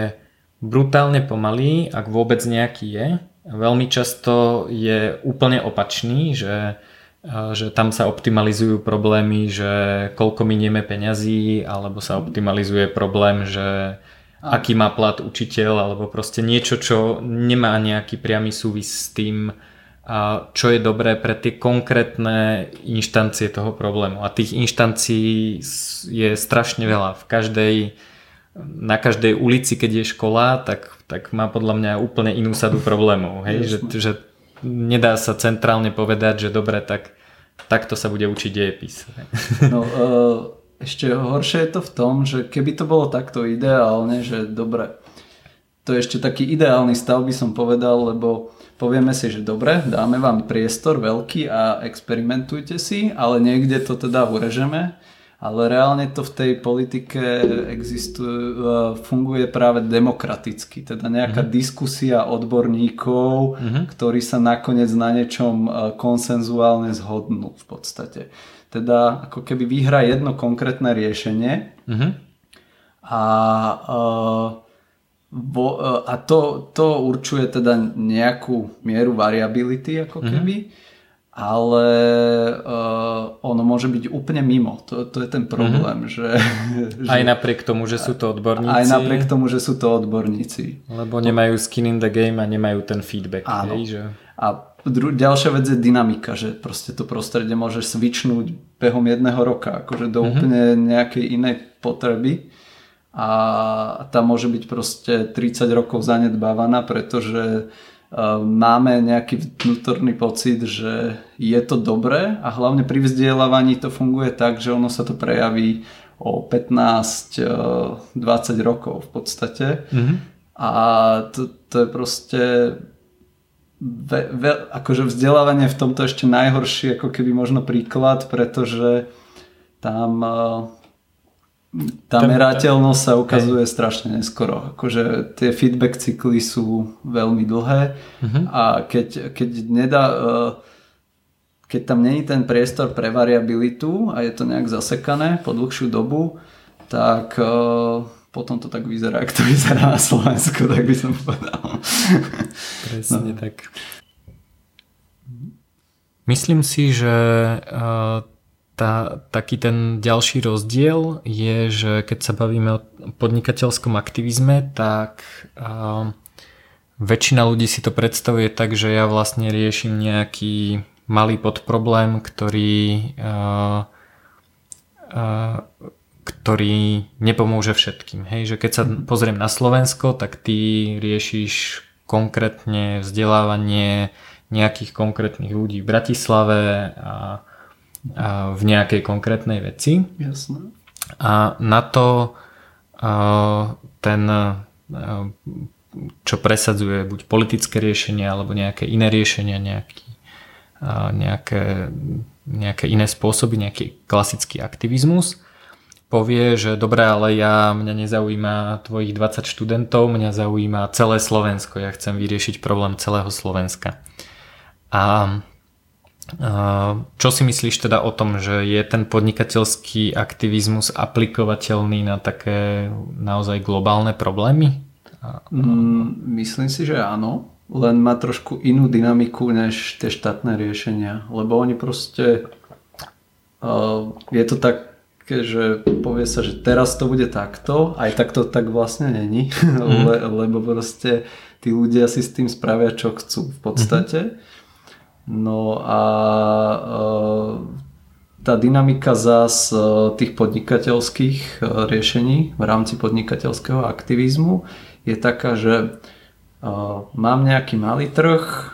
Speaker 3: brutálne pomalý, ak vôbec nejaký je. Veľmi často je úplne opačný, že, že tam sa optimalizujú problémy, že koľko minieme peňazí, alebo sa optimalizuje problém, že aký má plat učiteľ, alebo proste niečo, čo nemá nejaký priamy súvis s tým, čo je dobré pre tie konkrétne inštancie toho problému. A tých inštancií je strašne veľa. V každej, na každej ulici, keď je škola, tak, tak má podľa mňa úplne inú sadu problémov. Hej? Že, že nedá sa centrálne povedať, že dobre, tak takto sa bude učiť dejepis. [LAUGHS]
Speaker 2: No, e, ešte horšie je to v tom, že keby to bolo takto ideálne, že dobre, to je ešte taký ideálny stav by som povedal, lebo povieme si, že dobre, dáme vám priestor veľký a experimentujte si, ale niekde to teda urežeme. Ale reálne to v tej politike existuje, funguje práve demokraticky, teda nejaká mm-hmm. diskusia odborníkov, mm-hmm. ktorí sa nakoniec na niečom e, konsenzuálne zhodnú v podstate. Teda ako keby vyhrá jedno konkrétne riešenie mm-hmm. a uh, Vo, e, a to, to určuje teda nejakú mieru variability ako mhm. keby, mm-hmm. Ale uh, ono môže byť úplne mimo. To, to je ten problém. Mm-hmm. Že, [LAUGHS]
Speaker 3: že, aj napriek tomu, že sú to odborníci.
Speaker 2: Aj napriek tomu, že sú to odborníci.
Speaker 3: Lebo nemajú skin in the game a nemajú ten feedback.
Speaker 2: Áno.
Speaker 3: Hej, že...
Speaker 2: A dru- ďalšia vec je dynamika, že proste to prostredie môže switchnúť behom jedného roka, akože do mm-hmm. úplne nejakej inej potreby a tá môže byť proste 30 rokov zanedbávaná, pretože e, máme nejaký vnútorný pocit, že je to dobré a hlavne pri vzdelávaní to funguje tak, že ono sa to prejaví o 15-20 e, rokov v podstate. Mm-hmm. A to, to je proste ve, ve, akože vzdelávanie v tomto ešte najhorší ako keby možno príklad, pretože tam e, tá merateľnosť sa ukazuje hej. strašne neskoro. Akože tie feedback cykly sú veľmi dlhé uh-huh. a keď, keď nedá eh, keď tam není ten priestor pre variabilitu a je to nejak zasekané po dlhšiu dobu, tak uh, potom to tak vyzerá, ako to [LAUGHS] vyzerá na Slovensku, tak by som povedal.
Speaker 3: Presne no. tak. Myslím si, že uh, tá, taký ten ďalší rozdiel je, že keď sa bavíme o podnikateľskom aktivizme, tak uh, väčšina ľudí si to predstavuje tak, že ja vlastne riešim nejaký malý podproblém, ktorý uh, uh, ktorý nepomôže všetkým. Hej, že keď sa mhm. pozriem na Slovensko, tak ty riešiš konkrétne vzdelávanie nejakých konkrétnych ľudí v Bratislave a, a v nejakej konkrétnej veci.
Speaker 2: Jasné.
Speaker 3: A na to ten, čo presadzuje buď politické riešenie alebo nejaké iné riešenia, nejaký, nejaké, nejaké iné spôsoby, nejaký klasický aktivizmus, povie, že dobre, ale ja, mňa nezaujíma tvojich 20 študentov, mňa zaujíma celé Slovensko, ja chcem vyriešiť problém celého Slovenska. A čo si myslíš teda o tom, že je ten podnikateľský aktivizmus aplikovateľný na také naozaj globálne problémy?
Speaker 2: Mm, myslím si, že áno, len má trošku inú dynamiku než tie štátne riešenia, lebo oni proste uh, je to tak že povie sa, že teraz to bude takto, aj tak to tak vlastne není, mm. [LAUGHS] Le, lebo proste tí ľudia si s tým spravia čo chcú v podstate. Mm. No a e, tá dynamika zás e, tých podnikateľských e, riešení v rámci podnikateľského aktivizmu je taká, že mám nejaký malý trh,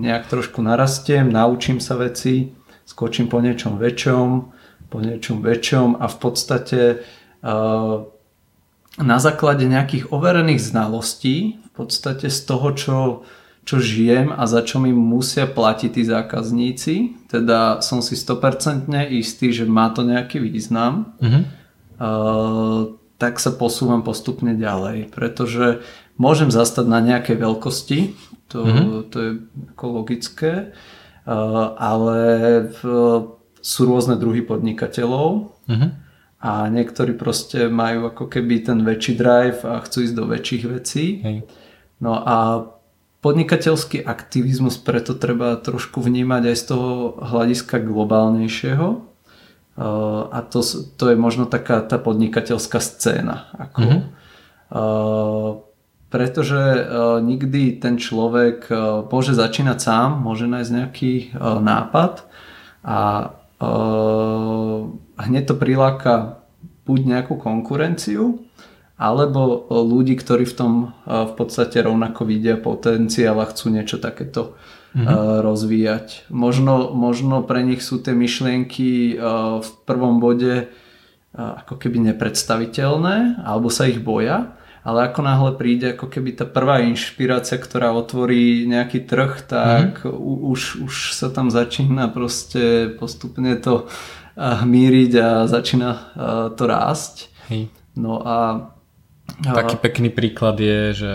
Speaker 2: nejak trošku narastiem, naučím sa veci, skočím po niečom väčšom, po niečom väčšom a v podstate na základe nejakých overených znalostí, v podstate z toho, čo, čo žijem a za čo mi musia platiť tí zákazníci, teda som si 100% istý, že má to nejaký význam, mm-hmm. tak sa posúvam postupne ďalej, pretože môžem zastať na nejakej veľkosti, to, mm-hmm. to je logické, ale v, sú rôzne druhy podnikateľov uh-huh. a niektorí proste majú ako keby ten väčší drive a chcú ísť do väčších vecí. Hej. No a podnikateľský aktivizmus preto treba trošku vnímať aj z toho hľadiska globálnejšieho a to, to je možno taká tá podnikateľská scéna. Ako, uh, pretože uh, nikdy ten človek môže začínať sám, môže nájsť nejaký nápad a hneď to priláka buď nejakú konkurenciu, alebo ľudí, ktorí v tom v podstate rovnako vidia potenciál a chcú niečo takéto mm-hmm. rozvíjať. Možno, možno pre nich sú tie myšlienky v prvom bode ako keby nepredstaviteľné, alebo sa ich boja, ale ako náhle príde ako keby tá prvá inšpirácia, ktorá otvorí nejaký trh, tak mm-hmm. už, už sa tam začína proste postupne to hmíriť a začína to rásť. Hej. No a
Speaker 3: taký pekný príklad je, že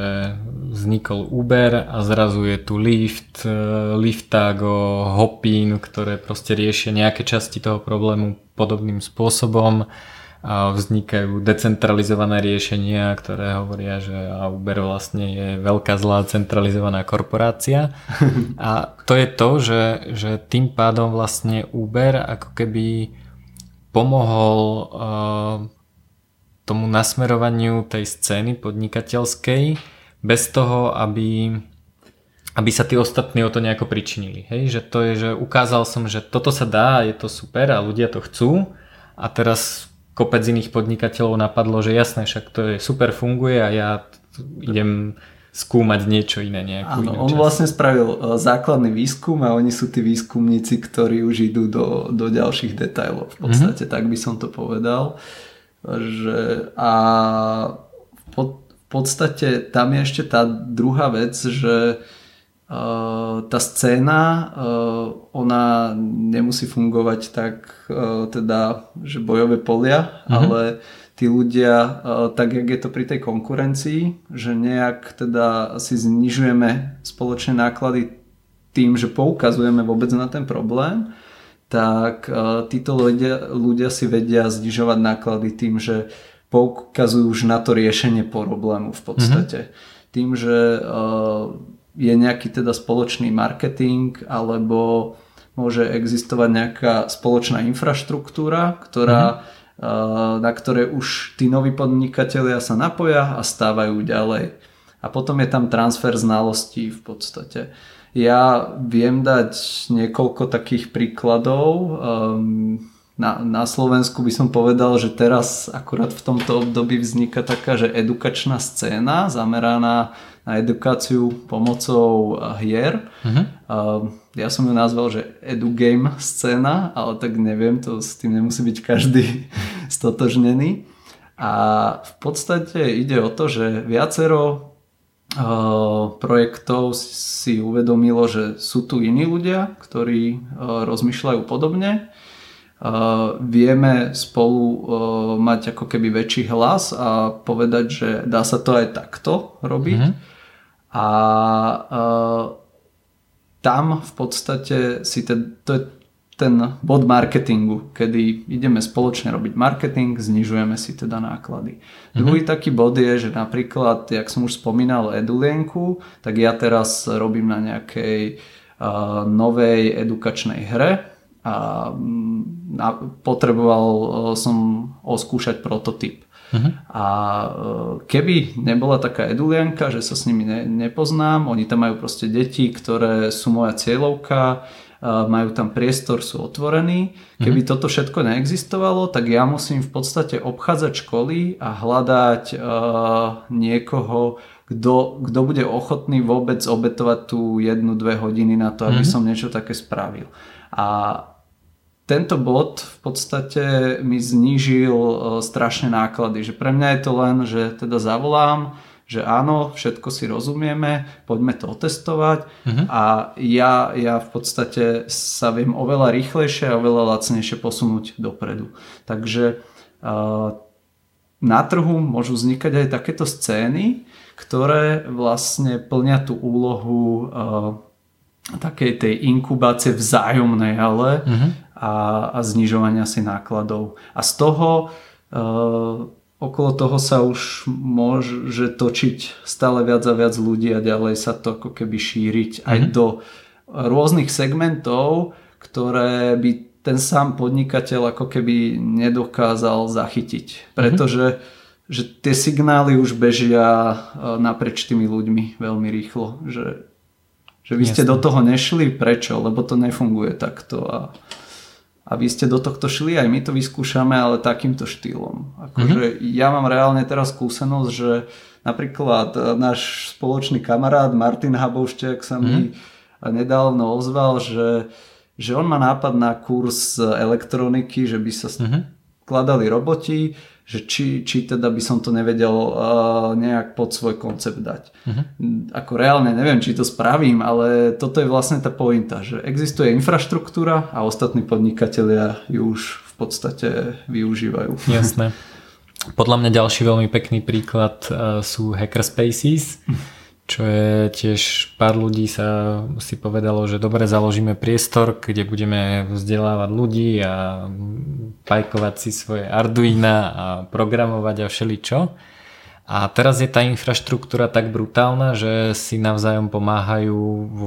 Speaker 3: vznikol Uber a zrazu je tu Lyft, e, Liftago, Hopin, ktoré proste riešia nejaké časti toho problému podobným spôsobom a vznikajú decentralizované riešenia, ktoré hovoria, že Uber vlastne je veľká zlá centralizovaná korporácia. [LAUGHS] A to je to, že, že tým pádom vlastne Uber ako keby pomohol uh, tomu nasmerovaniu tej scény podnikateľskej bez toho, aby aby sa tí ostatní o to nejako pričinili. Hej? Že to je, že ukázal som, že toto sa dá, je to super a ľudia to chcú a teraz kopec iných podnikateľov napadlo, že jasné, však to je super funguje a ja idem skúmať niečo iné. Nejakú
Speaker 2: Áno, on časť. vlastne spravil e, základný výskum a oni sú tí výskumníci, ktorí už idú do, do ďalších detajlov. V podstate mm-hmm. tak by som to povedal. Že, a v podstate tam je ešte tá druhá vec, že tá scéna, ona nemusí fungovať tak, teda, že bojové polia, mm-hmm. ale tí ľudia, tak jak je to pri tej konkurencii, že nejak teda si znižujeme spoločné náklady tým, že poukazujeme vôbec na ten problém, tak títo ľudia, ľudia si vedia znižovať náklady tým, že poukazujú už na to riešenie problému v podstate. Mm-hmm. Tým, že je nejaký teda spoločný marketing alebo môže existovať nejaká spoločná infraštruktúra, ktorá, mm. na ktoré už tí noví podnikatelia sa napoja a stávajú ďalej. A potom je tam transfer znalostí v podstate. Ja viem dať niekoľko takých príkladov. Um, na, na Slovensku by som povedal, že teraz akurát v tomto období vzniká taká, že edukačná scéna zameraná na edukáciu pomocou hier. Uh-huh. Ja som ju nazval, že edugame scéna, ale tak neviem, to s tým nemusí byť každý [LAUGHS] stotožnený. A v podstate ide o to, že viacero projektov si uvedomilo, že sú tu iní ľudia, ktorí rozmýšľajú podobne vieme spolu mať ako keby väčší hlas a povedať, že dá sa to aj takto robiť. Mm-hmm. A tam v podstate si ten, to je ten bod marketingu, kedy ideme spoločne robiť marketing, znižujeme si teda náklady. Mm-hmm. Druhý taký bod je, že napríklad, jak som už spomínal Edulienku, tak ja teraz robím na nejakej uh, novej edukačnej hre, a, a potreboval e, som oskúšať prototyp. Uh-huh. A e, keby nebola taká edulianka, že sa s nimi ne, nepoznám, oni tam majú proste deti, ktoré sú moja cieľovka, majú tam priestor, sú otvorení. Keby uh-huh. toto všetko neexistovalo, tak ja musím v podstate obchádzať školy a hľadať uh, niekoho, kto, kto bude ochotný vôbec obetovať tú jednu, dve hodiny na to, aby uh-huh. som niečo také spravil. A tento bod v podstate mi znížil e, strašne náklady. Že pre mňa je to len, že teda zavolám, že áno, všetko si rozumieme, poďme to otestovať uh-huh. a ja, ja v podstate sa viem oveľa rýchlejšie a oveľa lacnejšie posunúť dopredu. Takže uh, na trhu môžu vznikať aj takéto scény, ktoré vlastne plnia tú úlohu uh, takej tej inkubácie vzájomnej, ale uh-huh a, a znižovania si nákladov. A z toho e, okolo toho sa už môže točiť stále viac a viac ľudí a ďalej sa to ako keby šíriť mm-hmm. aj mhm. do rôznych segmentov, ktoré by ten sám podnikateľ ako keby nedokázal zachytiť. Mhm. Pretože že tie signály už bežia e, naprieč tými ľuďmi veľmi rýchlo. Že, že vy ste Jasne. do toho nešli, prečo? Lebo to nefunguje takto. A, a vy ste do tohto šli, aj my to vyskúšame, ale takýmto štýlom. Akože mm-hmm. ja mám reálne teraz skúsenosť, že napríklad e, náš spoločný kamarát Martin Haboušťák sa mi mm-hmm. nedávno ozval, že, že on má nápad na kurz elektroniky, že by sa mm-hmm. skladali roboti, že či, či teda by som to nevedel uh, nejak pod svoj koncept dať. Uh-huh. Ako reálne neviem, či to spravím, ale toto je vlastne tá pointa, že existuje infraštruktúra a ostatní podnikatelia ju už v podstate využívajú. [LAUGHS]
Speaker 3: Jasné. Podľa mňa ďalší veľmi pekný príklad uh, sú hackerspaces. Uh-huh [LAUGHS] čo je tiež pár ľudí sa si povedalo, že dobre založíme priestor, kde budeme vzdelávať ľudí a pajkovať si svoje Arduina a programovať a všeličo. A teraz je tá infraštruktúra tak brutálna, že si navzájom pomáhajú v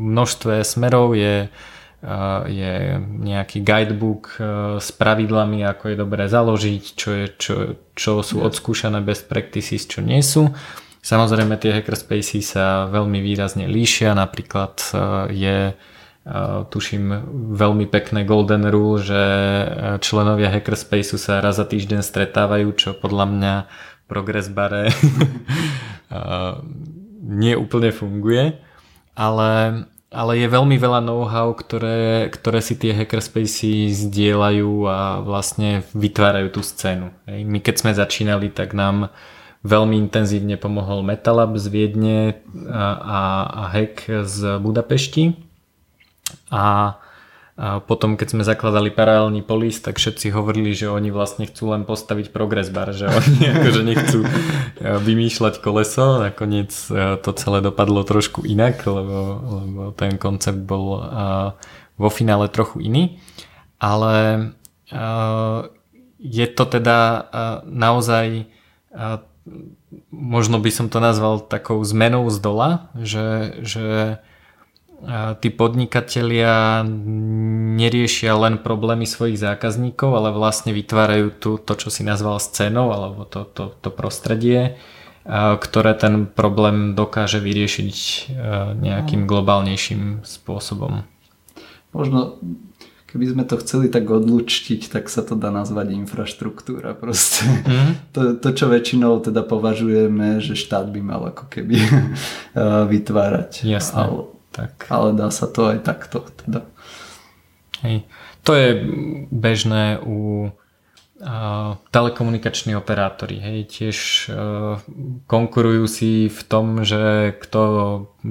Speaker 3: množstve smerov. Je, je nejaký guidebook s pravidlami, ako je dobré založiť, čo, je, čo, čo sú odskúšané best practices, čo nie sú. Samozrejme tie hackerspaces sa veľmi výrazne líšia, napríklad e, je e, tuším veľmi pekné golden rule, že e, členovia hackerspaceu sa raz za týždeň stretávajú, čo podľa mňa progress bare [LAUGHS] nie úplne funguje, ale, ale je veľmi veľa know-how, ktoré, ktoré si tie hackerspacey zdieľajú a vlastne vytvárajú tú scénu. My keď sme začínali, tak nám uh, Veľmi intenzívne pomohol Metalab z Viedne a, a, Hack z Budapešti. A, a potom, keď sme zakladali paralelný polis, tak všetci hovorili, že oni vlastne chcú len postaviť progress bar, že oni [LAUGHS] akože nechcú e, vymýšľať koleso. Nakoniec e, to celé dopadlo trošku inak, lebo, lebo ten koncept bol e, vo finále trochu iný. Ale je to teda naozaj možno by som to nazval takou zmenou z dola, že, že tí podnikatelia neriešia len problémy svojich zákazníkov, ale vlastne vytvárajú tu to, čo si nazval scénou, alebo to, to, to prostredie, ktoré ten problém dokáže vyriešiť nejakým globálnejším spôsobom.
Speaker 2: Možno keby sme to chceli tak odlučtiť, tak sa to dá nazvať infraštruktúra proste. Mm. [LAUGHS] To, to, čo väčšinou teda považujeme, že štát by mal ako keby [LAUGHS] vytvárať.
Speaker 3: Jasné.
Speaker 2: Ale,
Speaker 3: tak.
Speaker 2: ale dá sa to aj takto. Teda.
Speaker 3: Hej. To je bežné u telekomunikační operátori hej, tiež uh, konkurujú si v tom, že kto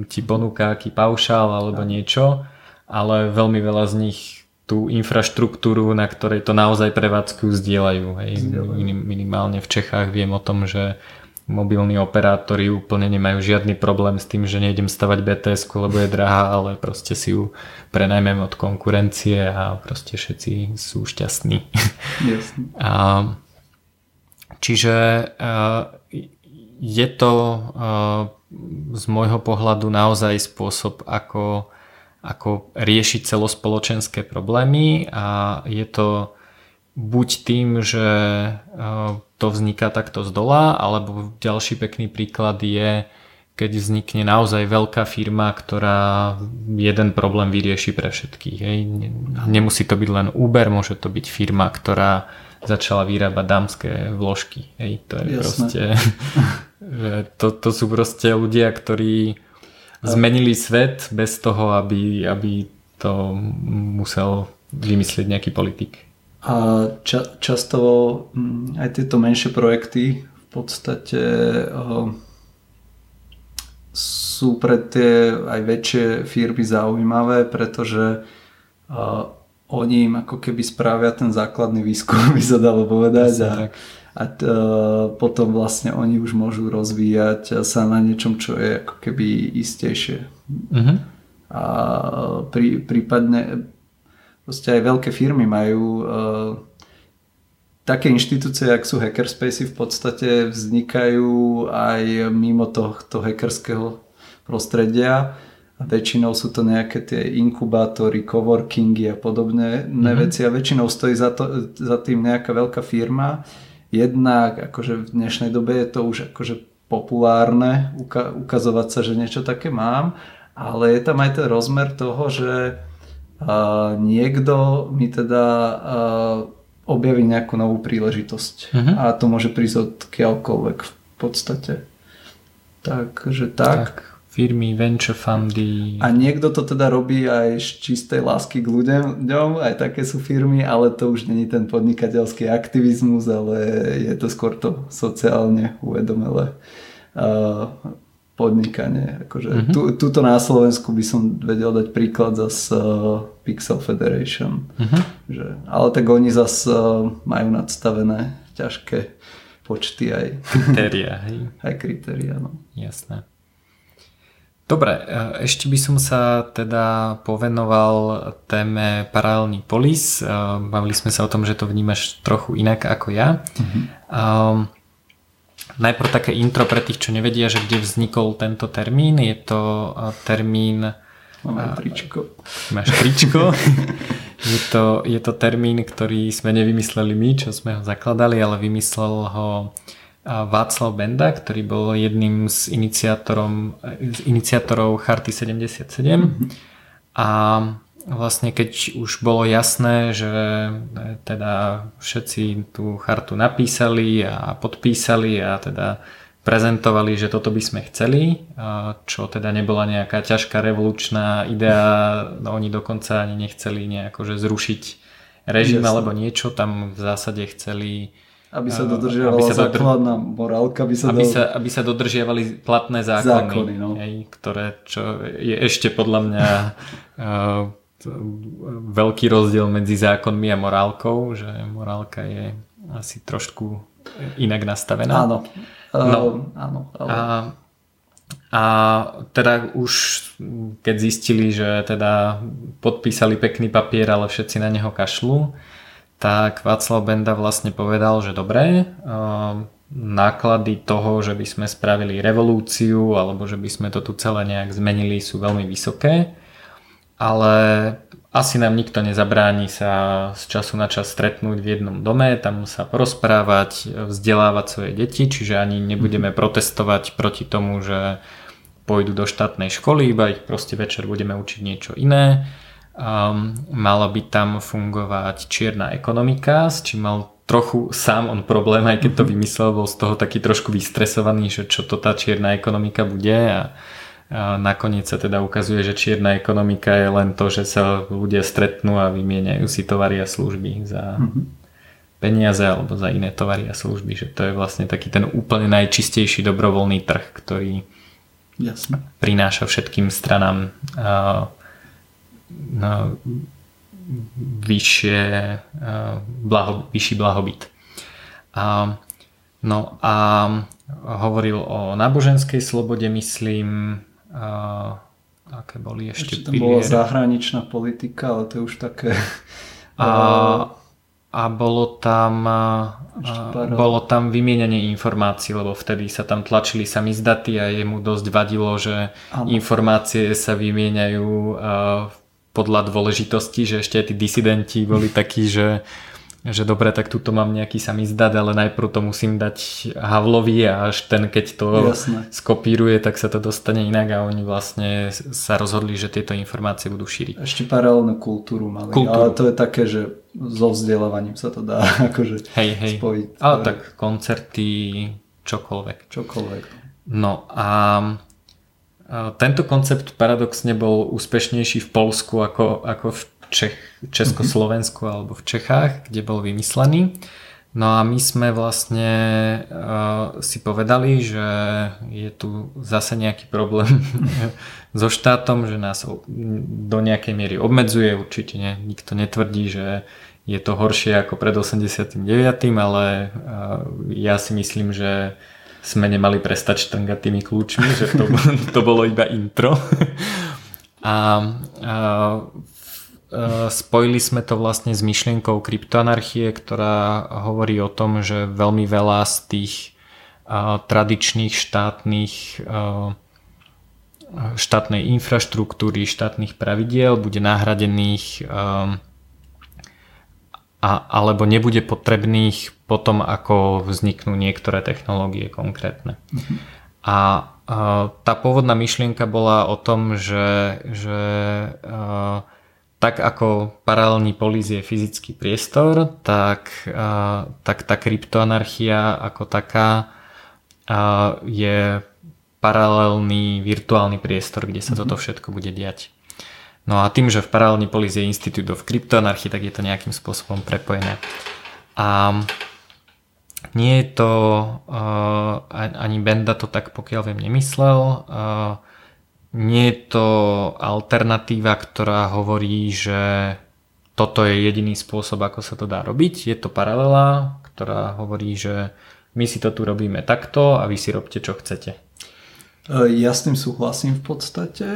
Speaker 3: ti ponúka aký paušál alebo niečo, ale veľmi veľa z nich tú infraštruktúru, na ktorej to naozaj prevádzkujú, zdieľajú. Hej. Minimálne v Čechách viem o tom, že mobilní operátori úplne nemajú žiadny problém s tým, že nejdem stavať bts lebo je drahá, ale proste si ju prenajmem od konkurencie a proste všetci sú šťastní. [LAUGHS] A, čiže je to z môjho pohľadu naozaj spôsob, ako, ako riešiť celospoločenské problémy a je to buď tým, že to vzniká takto z dola, alebo ďalší pekný príklad je, keď vznikne naozaj veľká firma, ktorá jeden problém vyrieši pre všetkých. Hej. Nemusí to byť len Uber, môže to byť firma, ktorá začala vyrábať dámske vložky. Hej. To je Jasné. proste... [LAUGHS] že to, to sú proste ľudia, ktorí zmenili svet bez toho, aby, aby to musel vymyslieť nejaký politik.
Speaker 2: A ča, často mm, aj tieto menšie projekty v podstate uh, sú pre tie aj väčšie firmy zaujímavé, pretože uh, oni im ako keby spravia ten základný výskum, [LAUGHS] by sa dalo povedať. a, a t, uh, potom vlastne oni už môžu rozvíjať sa na niečom, čo je ako keby istejšie. Uh-huh. A prí, prípadne proste aj veľké firmy majú uh, také inštitúcie, ak sú hackerspacey v podstate vznikajú aj mimo tohto hackerského prostredia a väčšinou sú to nejaké tie inkubátory, coworkingy a podobné mm-hmm. veci a väčšinou stojí za, to, za tým nejaká veľká firma. Jednak akože v dnešnej dobe je to už akože populárne uka- ukazovať sa, že niečo také mám, ale je tam aj ten rozmer toho, že niekto mi teda objaví nejakú novú príležitosť. Uh-huh. A to môže prísť od kiaľkoľvek v podstate. Takže tak. tak.
Speaker 3: Firmy, venture fundy.
Speaker 2: A niekto to teda robí aj z čistej lásky k ľuďom, aj také sú firmy, ale to už není ten podnikateľský aktivizmus, ale je to skôr to sociálne uvedomelé podnikanie. Akože mm-hmm. tu, tuto na Slovensku by som vedel dať príklad zase uh, Pixel Federation. Mm-hmm. Že, ale tak oni zase uh, majú nadstavené ťažké počty aj
Speaker 3: kritéria. Hej. [LAUGHS]
Speaker 2: Aj kritéria, no.
Speaker 3: Jasné. Dobre, e, ešte by som sa teda povenoval téme paralelný polis. E, bavili sme sa o tom, že to vnímaš trochu inak ako ja. Mm-hmm. Um, Najprv také intro pre tých, čo nevedia, že kde vznikol tento termín. Je to termín...
Speaker 2: Máme tričko.
Speaker 3: Máš tričko. [LAUGHS] je, to, je to termín, ktorý sme nevymysleli my, čo sme ho zakladali, ale vymyslel ho Václav Benda, ktorý bol jedným z, iniciátorom, z iniciátorov Charty 77. Mm-hmm. A vlastne keď už bolo jasné, že e, teda všetci tú chartu napísali a podpísali a teda prezentovali, že toto by sme chceli, čo teda nebola nejaká ťažká revolučná idea, no oni dokonca ani nechceli nejako že zrušiť režim Jasne. alebo niečo, tam v zásade chceli
Speaker 2: aby sa dodržiavala aby sa základná morálka.
Speaker 3: Aby sa, aby, sa, aby sa dodržiavali platné zákony, zákony no. hej, ktoré čo je ešte podľa mňa [LAUGHS] veľký rozdiel medzi zákonmi a morálkou, že morálka je asi trošku inak nastavená.
Speaker 2: Áno. No. Uh, áno
Speaker 3: ale... a, a teda už keď zistili, že teda podpísali pekný papier, ale všetci na neho kašľú, tak Václav Benda vlastne povedal, že dobre, uh, náklady toho, že by sme spravili revolúciu alebo že by sme to tu celé nejak zmenili sú veľmi vysoké ale asi nám nikto nezabráni sa z času na čas stretnúť v jednom dome, tam sa porozprávať, vzdelávať svoje deti, čiže ani nebudeme protestovať proti tomu, že pôjdu do štátnej školy, iba ich proste večer budeme učiť niečo iné um, mala by tam fungovať čierna ekonomika, s čím mal trochu sám on problém, aj keď to mhm. vymyslel, bol z toho taký trošku vystresovaný, že čo to tá čierna ekonomika bude a, a nakoniec sa teda ukazuje, že čierna ekonomika je len to, že sa ľudia stretnú a vymieňajú si tovary a služby za mm-hmm. peniaze alebo za iné tovary a služby, že to je vlastne taký ten úplne najčistejší dobrovoľný trh, ktorý
Speaker 2: Jasne.
Speaker 3: prináša všetkým stranám uh, vyššie, eh, blaho, vyšší blahobyt. A, no a hovoril o náboženskej slobode, myslím, a, aké boli ešte,
Speaker 2: ešte tam bola zahraničná politika, ale to je už také...
Speaker 3: A, a bolo tam a, bolo tam vymienanie informácií, lebo vtedy sa tam tlačili sami zdaty a jemu dosť vadilo, že ano. informácie sa vymieňajú v podľa dôležitosti, že ešte aj tí disidenti boli takí, že že dobre, tak tuto mám nejaký samizdat, ale najprv to musím dať Havlovi a až ten, keď to Jasne. skopíruje, tak sa to dostane inak a oni vlastne sa rozhodli, že tieto informácie budú šíriť.
Speaker 2: Ešte paralelnú kultúru mali, kultúru. ale to je také, že so vzdelávaním sa to dá [LAUGHS] akože
Speaker 3: hej, hej. spojiť. Ale tak koncerty, čokoľvek.
Speaker 2: Čokoľvek.
Speaker 3: No a tento koncept paradoxne bol úspešnejší v Polsku ako, ako v Čech, Československu alebo v Čechách, kde bol vymyslený. No a my sme vlastne uh, si povedali, že je tu zase nejaký problém [LAUGHS] so štátom, že nás do nejakej miery obmedzuje. Určite ne, nikto netvrdí, že je to horšie ako pred 89., ale uh, ja si myslím, že sme nemali prestať štrngať tými kľúčmi, že to, [LAUGHS] to bolo iba intro. A, a, a spojili sme to vlastne s myšlienkou kryptoanarchie, ktorá hovorí o tom, že veľmi veľa z tých a, tradičných štátnych a, štátnej infraštruktúry, štátnych pravidiel bude nahradených a, a, alebo nebude potrebných potom, ako vzniknú niektoré technológie konkrétne. A, tá pôvodná myšlienka bola o tom, že, že tak ako paralelný polis je fyzický priestor, tak, tak tá kryptoanarchia ako taká je paralelný virtuálny priestor, kde sa mm-hmm. toto všetko bude diať. No a tým, že v paralelný polis je Institute of Cryptoanarchy, tak je to nejakým spôsobom prepojené. A nie je to, uh, ani Benda to tak pokiaľ viem nemyslel, uh, nie je to alternatíva, ktorá hovorí, že toto je jediný spôsob, ako sa to dá robiť. Je to paralela, ktorá hovorí, že my si to tu robíme takto a vy si robte, čo chcete.
Speaker 2: Ja s tým súhlasím v podstate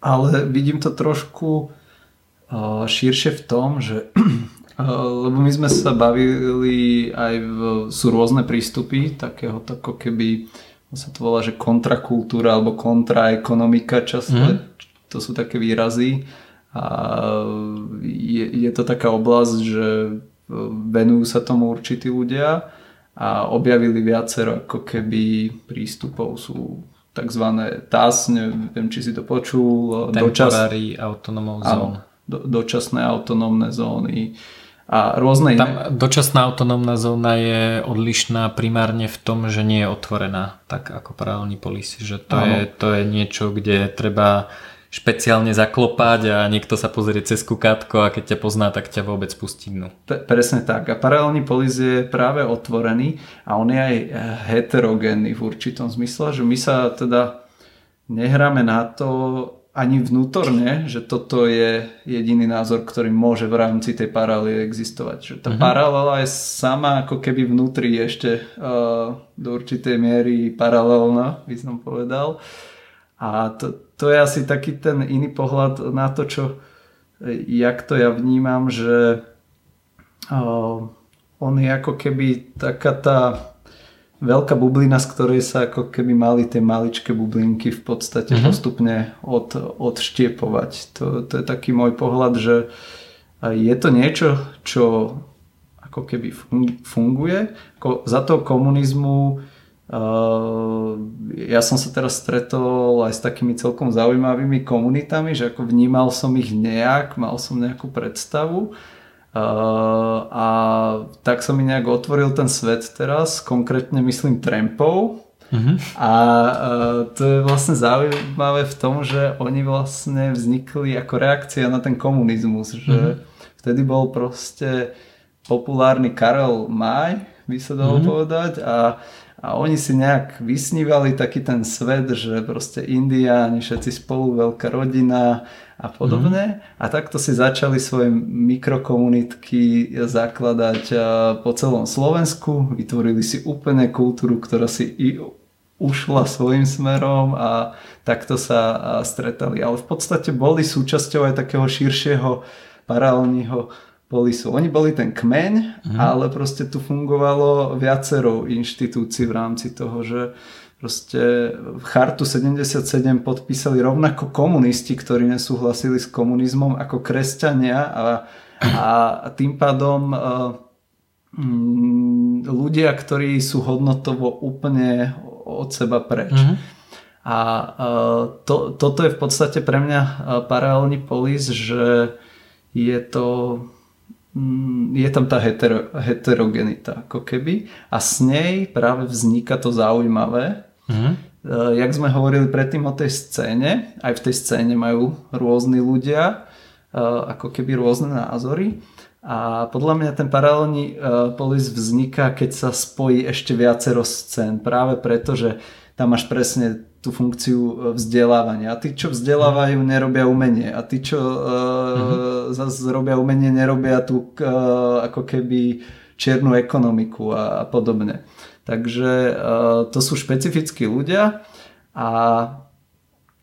Speaker 2: ale vidím to trošku širšie v tom, že lebo my sme sa bavili aj v, sú rôzne prístupy takého ako keby sa to volá, že kontrakultúra alebo kontraekonomika často, mm. to sú také výrazy a je, je to taká oblasť, že venujú sa tomu určití ľudia a objavili viacero ako keby prístupov sú tzv. TAS, neviem, či si to počul.
Speaker 3: Temporary dočas... autonomous zone.
Speaker 2: Do, dočasné autonómne zóny a rôzne
Speaker 3: iné. Tam dočasná autonómna zóna je odlišná primárne v tom, že nie je otvorená, tak ako paralelný polis. Že to, je, to je niečo, kde treba špeciálne zaklopať a niekto sa pozrie cez kukátko a keď ťa pozná, tak ťa vôbec pustí dnu.
Speaker 2: P- presne tak. A paralelný polis je práve otvorený a on je aj heterogénny v určitom zmysle, že my sa teda nehráme na to ani vnútorne, že toto je jediný názor, ktorý môže v rámci tej paralely existovať. Že tá uh-huh. paralela je sama ako keby vnútri ešte uh, do určitej miery paralelná, by som povedal. A to, to je asi taký ten iný pohľad na to, čo jak to ja vnímam, že uh, on je ako keby taká tá veľká bublina, z ktorej sa ako keby mali tie maličké bublinky v podstate mm-hmm. postupne od, odštiepovať. To, to je taký môj pohľad, že je to niečo, čo ako keby funguje. Ako za toho komunizmu ja som sa teraz stretol aj s takými celkom zaujímavými komunitami, že ako vnímal som ich nejak, mal som nejakú predstavu a tak som mi nejak otvoril ten svet teraz, konkrétne myslím trampov, Uh-huh. A to je vlastne zaujímavé v tom, že oni vlastne vznikli ako reakcia na ten komunizmus, že uh-huh. vtedy bol proste populárny Karel Maj, by sa dalo uh-huh. povedať a a oni si nejak vysnívali taký ten svet, že proste Indiáni, všetci spolu, veľká rodina a podobne. Mm. A takto si začali svoje mikrokomunitky zakladať po celom Slovensku. Vytvorili si úplne kultúru, ktorá si i ušla svojim smerom a takto sa stretali. Ale v podstate boli súčasťou aj takého širšieho paralelního polisu. Oni boli ten kmeň, mm. ale proste tu fungovalo viacero inštitúcií v rámci toho, že proste v chartu 77 podpísali rovnako komunisti, ktorí nesúhlasili s komunizmom ako kresťania a, a tým pádom uh, ľudia, ktorí sú hodnotovo úplne od seba preč. Mm-hmm. A uh, to, toto je v podstate pre mňa paralelný polis, že je to Mm, je tam tá hetero, heterogenita ako keby a s nej práve vzniká to zaujímavé. Mm-hmm. Jak sme hovorili predtým o tej scéne, aj v tej scéne majú rôzni ľudia e, ako keby rôzne názory a podľa mňa ten paralelný e, polis vzniká, keď sa spojí ešte viacero scén práve preto, že tam máš presne tú funkciu vzdelávania. A tí, čo vzdelávajú, nerobia umenie. A tí, čo uh-huh. zase robia umenie, nerobia tú uh, ako keby čiernu ekonomiku a, a podobne. Takže uh, to sú špecifickí ľudia a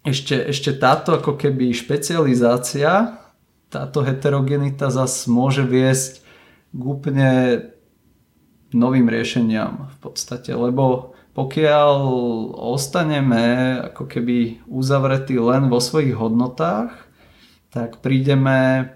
Speaker 2: ešte, ešte táto ako keby špecializácia, táto heterogenita zase môže viesť k úplne novým riešeniam v podstate, lebo pokiaľ ostaneme ako keby uzavretí len vo svojich hodnotách, tak prídeme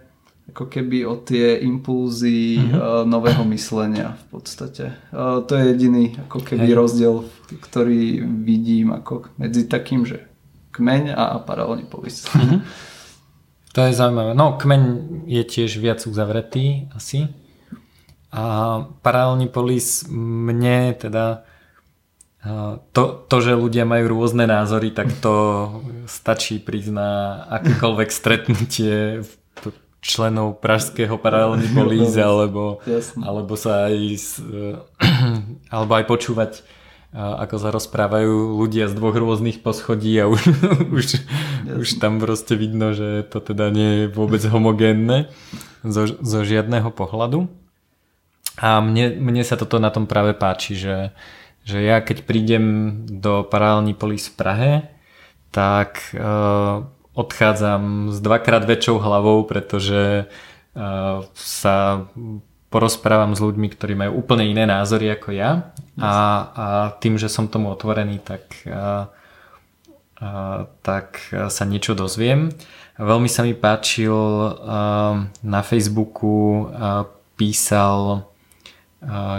Speaker 2: ako keby o tie impulzy mm-hmm. nového myslenia v podstate. E, to je jediný ako keby Hej. rozdiel, ktorý vidím ako medzi takým, že kmeň a paralelný polis. Mm-hmm.
Speaker 3: To je zaujímavé. No, kmeň je tiež viac uzavretý asi. A paralelný polis mne teda to, to, že ľudia majú rôzne názory, tak to stačí prísť na akékoľvek stretnutie členov Pražského paralelní [LAUGHS] políz alebo, alebo sa aj [CLEARS THROAT] alebo aj počúvať ako sa rozprávajú ľudia z dvoch rôznych poschodí a už, [LAUGHS] už, už tam proste vidno, že to teda nie je vôbec homogénne zo, zo žiadneho pohľadu. A mne, mne sa toto na tom práve páči, že, že ja keď prídem do paralelní polis v Prahe, tak uh, odchádzam s dvakrát väčšou hlavou, pretože uh, sa porozprávam s ľuďmi, ktorí majú úplne iné názory ako ja a, a tým, že som tomu otvorený, tak, uh, uh, tak sa niečo dozviem. Veľmi sa mi páčil uh, na Facebooku uh, písal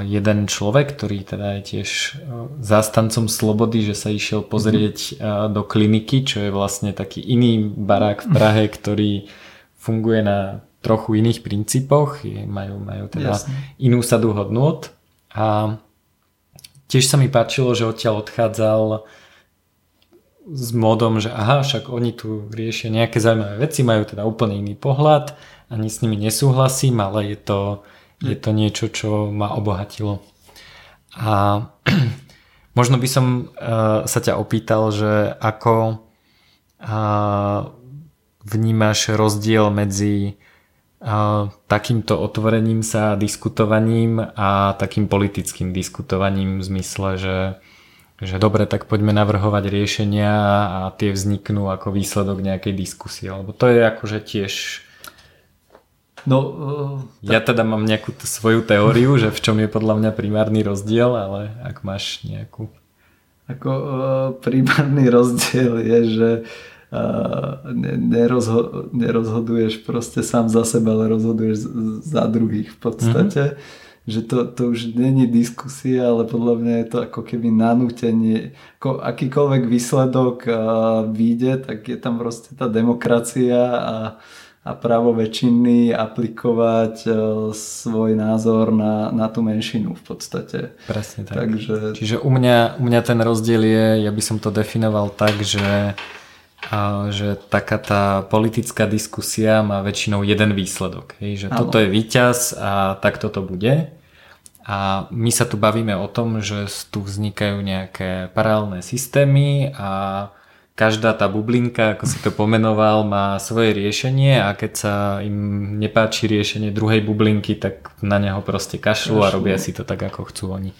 Speaker 3: jeden človek, ktorý teda je tiež zástancom slobody, že sa išiel pozrieť mm-hmm. do kliniky, čo je vlastne taký iný barák v Prahe, ktorý funguje na trochu iných princípoch, majú, majú teda Jasne. inú sadu hodnot a tiež sa mi páčilo, že odtiaľ odchádzal s modom, že aha, však oni tu riešia nejaké zaujímavé veci, majú teda úplne iný pohľad, ani s nimi nesúhlasím, ale je to je to niečo, čo ma obohatilo. A [CLEARS THROAT] možno by som uh, sa ťa opýtal, že ako uh, vnímaš rozdiel medzi uh, takýmto otvorením sa diskutovaním a takým politickým diskutovaním v zmysle, že že dobre, tak poďme navrhovať riešenia a tie vzniknú ako výsledok nejakej diskusie, lebo to je akože tiež No, uh, ja teda mám nejakú t- svoju teóriu, že v čom je podľa mňa primárny rozdiel, ale ak máš nejakú...
Speaker 2: Ako uh, primárny rozdiel je, že uh, nerozho- nerozhoduješ proste sám za seba, ale rozhoduješ za druhých v podstate. Mm-hmm. že to, to už není diskusia, ale podľa mňa je to ako keby nanútenie. Ako, akýkoľvek výsledok uh, vyjde, tak je tam proste tá demokracia a, a právo väčšiny aplikovať uh, svoj názor na, na tú menšinu v podstate.
Speaker 3: Presne tak.
Speaker 2: Takže...
Speaker 3: Čiže u mňa, u mňa ten rozdiel je, ja by som to definoval tak, že že taká tá politická diskusia má väčšinou jeden výsledok. Hej, že ano. toto je víťaz a takto to bude. A my sa tu bavíme o tom, že tu vznikajú nejaké paralelné systémy a každá tá bublinka, ako si to pomenoval, má svoje riešenie a keď sa im nepáči riešenie druhej bublinky, tak na neho proste kašľú a robia si to tak, ako chcú oni.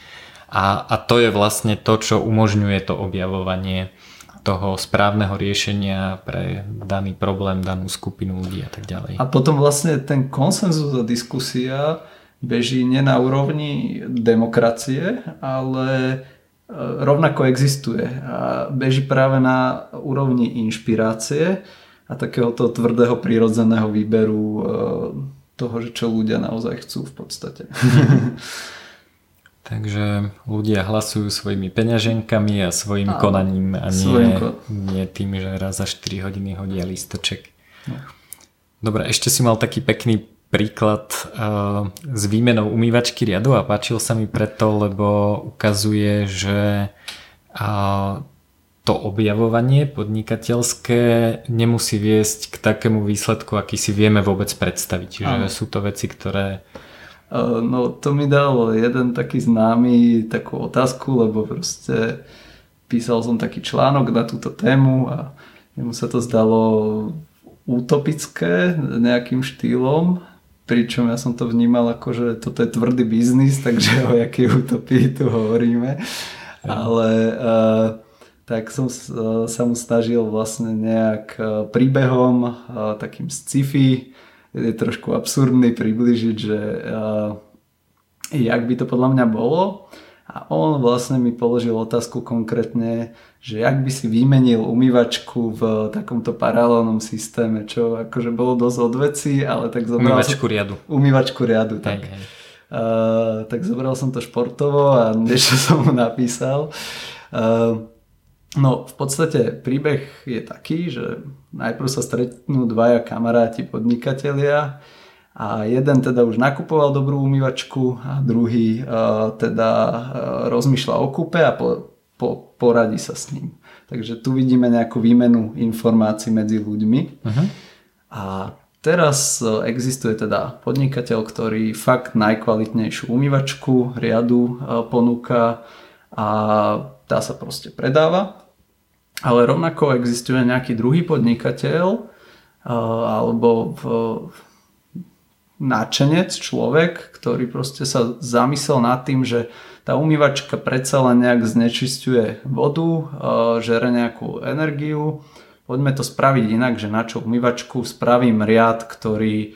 Speaker 3: A, a to je vlastne to, čo umožňuje to objavovanie toho správneho riešenia pre daný problém, danú skupinu ľudí a tak ďalej.
Speaker 2: A potom vlastne ten konsenzus a diskusia beží nie na úrovni demokracie, ale rovnako existuje a beží práve na úrovni inšpirácie a takéhoto tvrdého prírodzeného výberu e, toho, že čo ľudia naozaj chcú v podstate. [LAUGHS]
Speaker 3: Takže ľudia hlasujú svojimi peňaženkami a svojim a, konaním a nie, nie tým, že raz za 4 hodiny hodia listoček. No. Dobre, ešte si mal taký pekný príklad uh, s výmenou umývačky riadu a páčil sa mi preto, lebo ukazuje, že uh, to objavovanie podnikateľské nemusí viesť k takému výsledku, aký si vieme vôbec predstaviť. Čiže sú to veci, ktoré
Speaker 2: Eh, no to mi dal jeden taký známy takú otázku, lebo proste písal som taký článok na túto tému a jemu sa to zdalo utopické nejakým štýlom, pričom ja som to vnímal ako, že toto je tvrdý biznis, [LAUGHS] takže o jakej utopii tu hovoríme. Ale uh, tak som uh, sa mu snažil vlastne nejak uh, príbehom, uh, takým sci-fi, je trošku absurdný približiť, že uh, jak by to podľa mňa bolo. A on vlastne mi položil otázku konkrétne, že jak by si vymenil umývačku v takomto paralelnom systéme, čo akože bolo dosť odveci, ale tak
Speaker 3: zobral Umývačku som... riadu.
Speaker 2: Umývačku riadu, tak. Hej, hej. Uh, tak zobral som to športovo a niečo [LAUGHS] som mu napísal. Uh, No v podstate príbeh je taký, že najprv sa stretnú dvaja kamaráti podnikatelia a jeden teda už nakupoval dobrú umývačku a druhý uh, teda uh, rozmýšľa o kúpe a po, po, poradí sa s ním. Takže tu vidíme nejakú výmenu informácií medzi ľuďmi. Uh-huh. A teraz uh, existuje teda podnikateľ, ktorý fakt najkvalitnejšiu umývačku riadu uh, ponúka a tá sa proste predáva. Ale rovnako existuje nejaký druhý podnikateľ alebo náčenec, človek, ktorý proste sa zamyslel nad tým, že tá umývačka predsa len nejak znečisťuje vodu, žere nejakú energiu. Poďme to spraviť inak, že na čo umývačku spravím riad, ktorý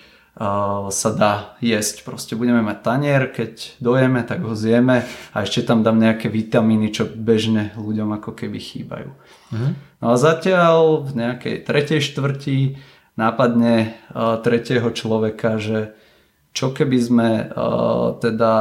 Speaker 2: sa dá jesť. Proste budeme mať tanier, keď dojeme, tak ho zjeme a ešte tam dám nejaké vitamíny, čo bežne ľuďom ako keby chýbajú. Mhm. No a zatiaľ v nejakej tretej štvrti nápadne tretieho človeka, že čo keby sme teda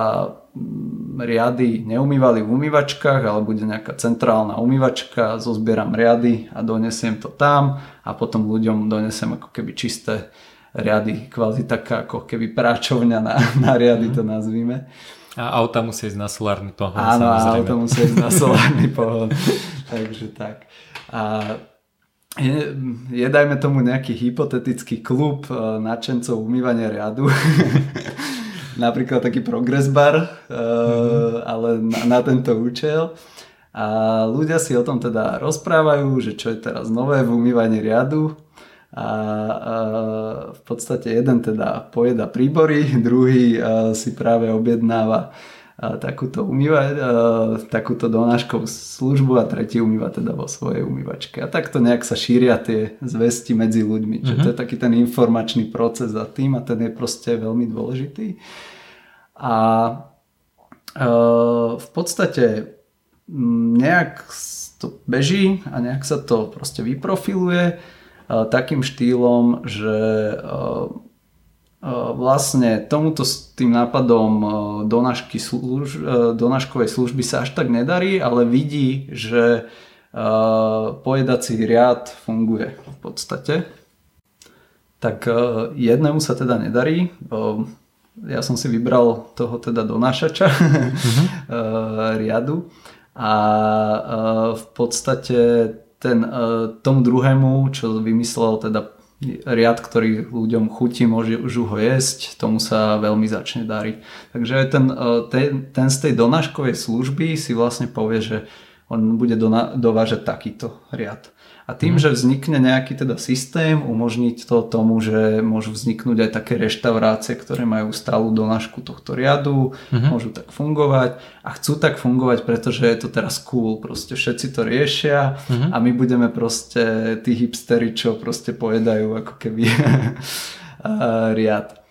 Speaker 2: riady neumývali v umývačkách, ale bude nejaká centrálna umývačka, zozbieram riady a donesiem to tam a potom ľuďom donesem ako keby čisté riady, kvázi taká ako keby práčovňa na, na riady to nazvíme.
Speaker 3: A auta musí ísť na solárny pohon.
Speaker 2: Áno, samozrejme. auta musí ísť na solárny [LAUGHS] pohon. Takže tak. A je, je dajme tomu nejaký hypotetický klub e, nadšencov umývania riadu. [LAUGHS] Napríklad taký progress bar, mm-hmm. ale na, na tento účel. A ľudia si o tom teda rozprávajú, že čo je teraz nové v umývaní riadu a, a v podstate jeden teda pojeda príbory, [LAUGHS] druhý si práve objednáva takúto, umýva, takúto donáškovú službu a tretí umýva teda vo svojej umývačke. A takto nejak sa šíria tie zvesti medzi ľuďmi. Čiže uh-huh. to je taký ten informačný proces za tým a ten je proste veľmi dôležitý. A v podstate nejak to beží a nejak sa to proste vyprofiluje takým štýlom, že vlastne tomuto s tým nápadom donášky služ, donáškovej služby sa až tak nedarí, ale vidí, že pojedací riad funguje v podstate. Tak jednému sa teda nedarí. Ja som si vybral toho teda donášača uh-huh. [LAUGHS] riadu a v podstate ten, tomu druhému, čo vymyslel teda riad, ktorý ľuďom chutí, môžu ho jesť, tomu sa veľmi začne dariť. Takže ten, e, ten, ten z tej donáškovej služby si vlastne povie, že on bude dovážať takýto riad. A tým, mm. že vznikne nejaký teda systém, umožniť to tomu, že môžu vzniknúť aj také reštaurácie, ktoré majú stálu donášku tohto riadu, mm-hmm. môžu tak fungovať a chcú tak fungovať, pretože je to teraz cool, proste všetci to riešia mm-hmm. a my budeme proste tí hipstery, čo proste pojedajú ako keby [LAUGHS] riad.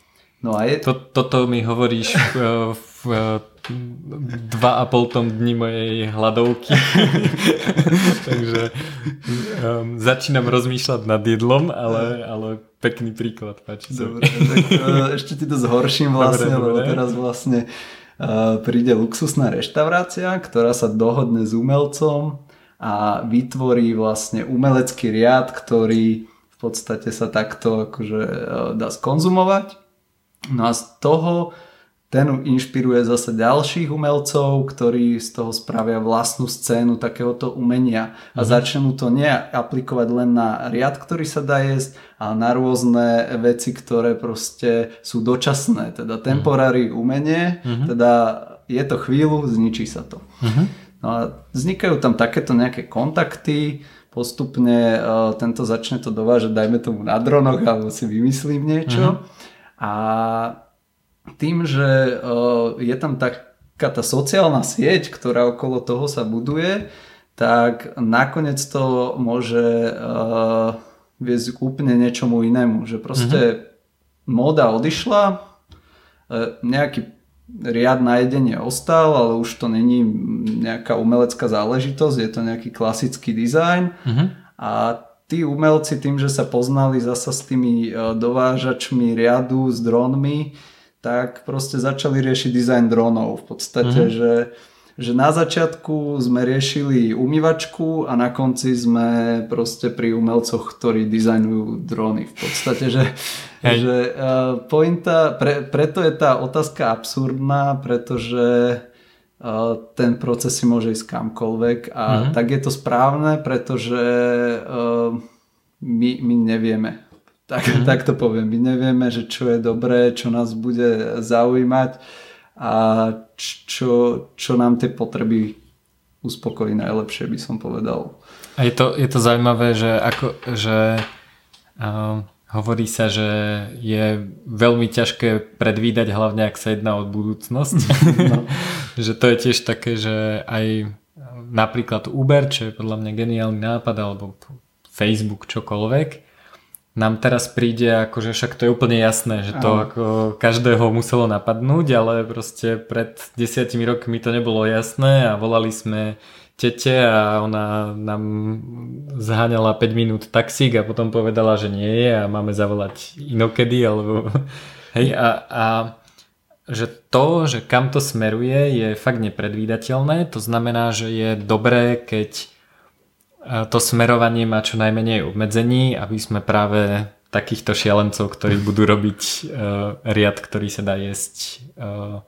Speaker 3: No a je... To, toto mi hovoríš v, v dva a pol tom dni mojej hladovky. [LAUGHS] Takže um, začínam rozmýšľať nad jedlom, ale, ale pekný príklad. Páči
Speaker 2: dobre, tak uh, ešte ti to zhorším vlastne, dobre, lebo dobre. teraz vlastne uh, príde luxusná reštaurácia, ktorá sa dohodne s umelcom a vytvorí vlastne umelecký riad, ktorý v podstate sa takto akože uh, dá skonzumovať. No a z toho ten inšpiruje zase ďalších umelcov, ktorí z toho spravia vlastnú scénu takéhoto umenia a mm. začnú to nie aplikovať len na riad, ktorý sa dá jesť, ale na rôzne veci, ktoré proste sú dočasné, teda mhm. temporary umenie, mm-hmm. teda je to chvíľu, zničí sa to. Mm-hmm. No a vznikajú tam takéto nejaké kontakty, postupne uh, tento začne to dovážať, dajme tomu na dronoch, alebo si vymyslím niečo. Mm-hmm. A tým, že je tam taká tá sociálna sieť, ktorá okolo toho sa buduje, tak nakoniec to môže viesť k úplne niečomu inému. Že proste mm-hmm. móda odišla, e, nejaký riad na jedenie ostal, ale už to není nejaká umelecká záležitosť, je to nejaký klasický dizajn mm-hmm. a tí umelci tým, že sa poznali zasa s tými e, dovážačmi riadu, s dronmi, tak proste začali riešiť dizajn dronov. V podstate, mm-hmm. že, že na začiatku sme riešili umývačku a na konci sme proste pri umelcoch, ktorí dizajnujú drony. V podstate, že, že uh, pointa, pre, preto je tá otázka absurdná, pretože ten proces si môže ísť kamkoľvek a mm-hmm. tak je to správne, pretože uh, my, my nevieme tak, mm. tak to poviem. My nevieme, že čo je dobré, čo nás bude zaujímať a čo, čo nám tie potreby uspokojí najlepšie, by som povedal.
Speaker 3: A je to, je to zaujímavé, že, ako, že uh, hovorí sa, že je veľmi ťažké predvídať, hlavne ak sa jedná o budúcnosť. [LAUGHS] no. [LAUGHS] že to je tiež také, že aj napríklad Uber, čo je podľa mňa geniálny nápad, alebo Facebook, čokoľvek, nám teraz príde ako, že však to je úplne jasné, že to ako každého muselo napadnúť, ale proste pred desiatimi rokmi to nebolo jasné a volali sme tete a ona nám zháňala 5 minút taxík a potom povedala, že nie je a máme zavolať inokedy alebo [LAUGHS] hej a, a že to, že kam to smeruje je fakt nepredvídateľné, to znamená, že je dobré, keď to smerovanie má čo najmenej obmedzení, aby sme práve takýchto šialencov, ktorí budú robiť uh, riad, ktorý sa dá jesť, uh,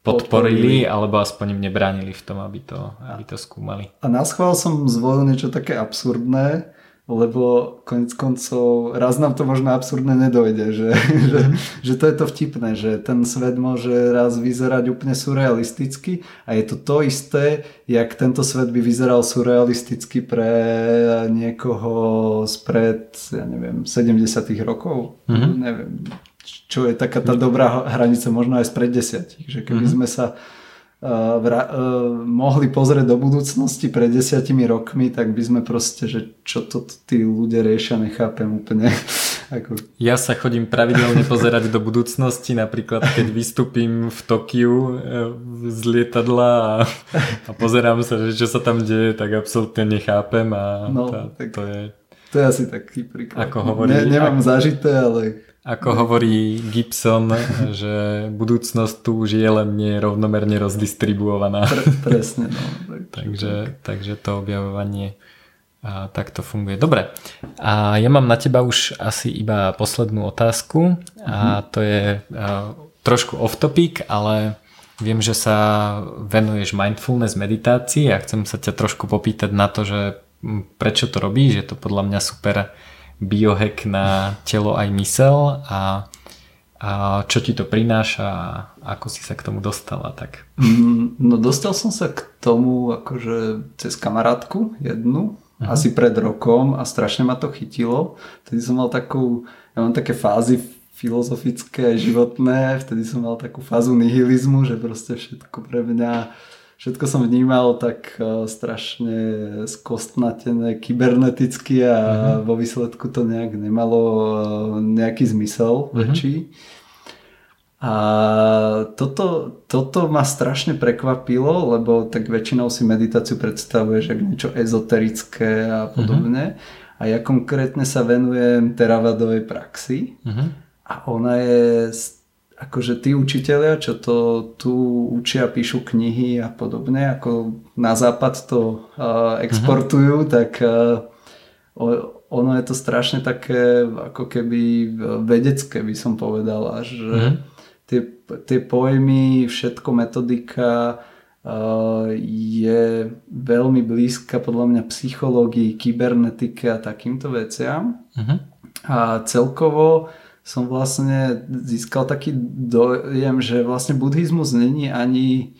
Speaker 3: podporili, alebo aspoň im nebránili v tom, aby to, aby to skúmali.
Speaker 2: A na schvál som zvolil niečo také absurdné, lebo konec koncov raz nám to možno absurdne nedojde, že, [LAUGHS] že, že to je to vtipné, že ten svet môže raz vyzerať úplne surrealisticky a je to to isté, jak tento svet by vyzeral surrealisticky pre niekoho spred, ja neviem, 70 rokov. Mm-hmm. Neviem, čo je taká tá dobrá hranica, možno aj spred 10. Že keby mm-hmm. sme sa vra- mohli pozrieť do budúcnosti pred desiatimi rokmi, tak by sme proste, že čo to tí ľudia riešia, nechápem úplne. [LAUGHS]
Speaker 3: Ako... Ja sa chodím pravidelne pozerať do budúcnosti, napríklad keď vystúpim v Tokiu e, z lietadla a, a pozerám sa, že čo sa tam deje, tak absolútne nechápem a no, tá, tak... to je
Speaker 2: To je asi taký príklad.
Speaker 3: Ako hovorí,
Speaker 2: ne, nemám ako, zažité, ale...
Speaker 3: Ako hovorí Gibson, že budúcnosť tu už je len nie rovnomerne rozdistribuovaná.
Speaker 2: Pre, presne, no.
Speaker 3: Tak, takže, takže to objavovanie a tak to funguje. Dobre. A ja mám na teba už asi iba poslednú otázku a mhm. to je trošku off topic, ale viem, že sa venuješ mindfulness meditácii a chcem sa ťa trošku popýtať na to, že prečo to robíš, je to podľa mňa super biohack na telo aj mysel a, a čo ti to prináša a ako si sa k tomu dostala tak?
Speaker 2: Mm, no dostal som sa k tomu akože cez kamarátku jednu, uh-huh. asi pred rokom a strašne ma to chytilo. Vtedy som mal takú, ja mám také fázy filozofické, životné, vtedy som mal takú fázu nihilizmu, že proste všetko pre mňa všetko som vnímal tak uh, strašne skostnatené kyberneticky a uh-huh. vo výsledku to nejak nemalo uh, nejaký zmysel uh-huh. väčší. A toto, toto ma strašne prekvapilo, lebo tak väčšinou si meditáciu predstavuješ ako niečo ezoterické a podobne. Uh-huh. A ja konkrétne sa venujem teravadovej praxi. Uh-huh. A ona je akože tí učiteľia, čo to tu učia, píšu knihy a podobne, ako na západ to uh, exportujú, uh-huh. tak uh, ono je to strašne také ako keby vedecké by som povedal, že uh-huh. tie, tie pojmy, všetko metodika uh, je veľmi blízka podľa mňa psychológii, kybernetike a takýmto veciam. Uh-huh. A celkovo som vlastne získal taký dojem, že vlastne buddhizmus není ani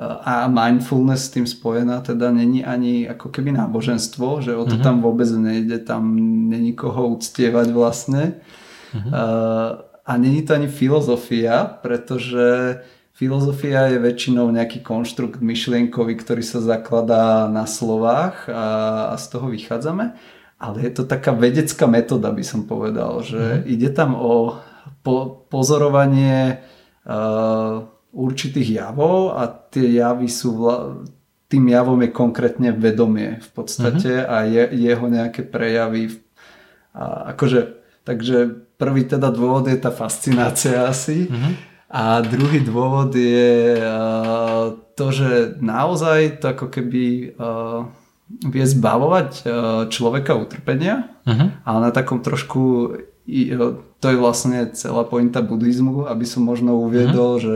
Speaker 2: a mindfulness s tým spojená, teda není ani ako keby náboženstvo, že o to uh-huh. tam vôbec nejde, tam není koho uctievať vlastne. Uh-huh. A není to ani filozofia, pretože filozofia je väčšinou nejaký konštrukt myšlienkový, ktorý sa zakladá na slovách a, a z toho vychádzame ale je to taká vedecká metóda, by som povedal, že mm. ide tam o po, pozorovanie uh, určitých javov a tie javy sú vla, tým javom je konkrétne vedomie v podstate mm-hmm. a je, jeho nejaké prejavy. A akože, takže prvý teda dôvod je tá fascinácia asi mm-hmm. a druhý dôvod je uh, to, že naozaj to ako keby uh, vie zbavovať e, človeka utrpenia, uh-huh. ale na takom trošku e, to je vlastne celá pointa buddhizmu, aby som možno uviedol, uh-huh. že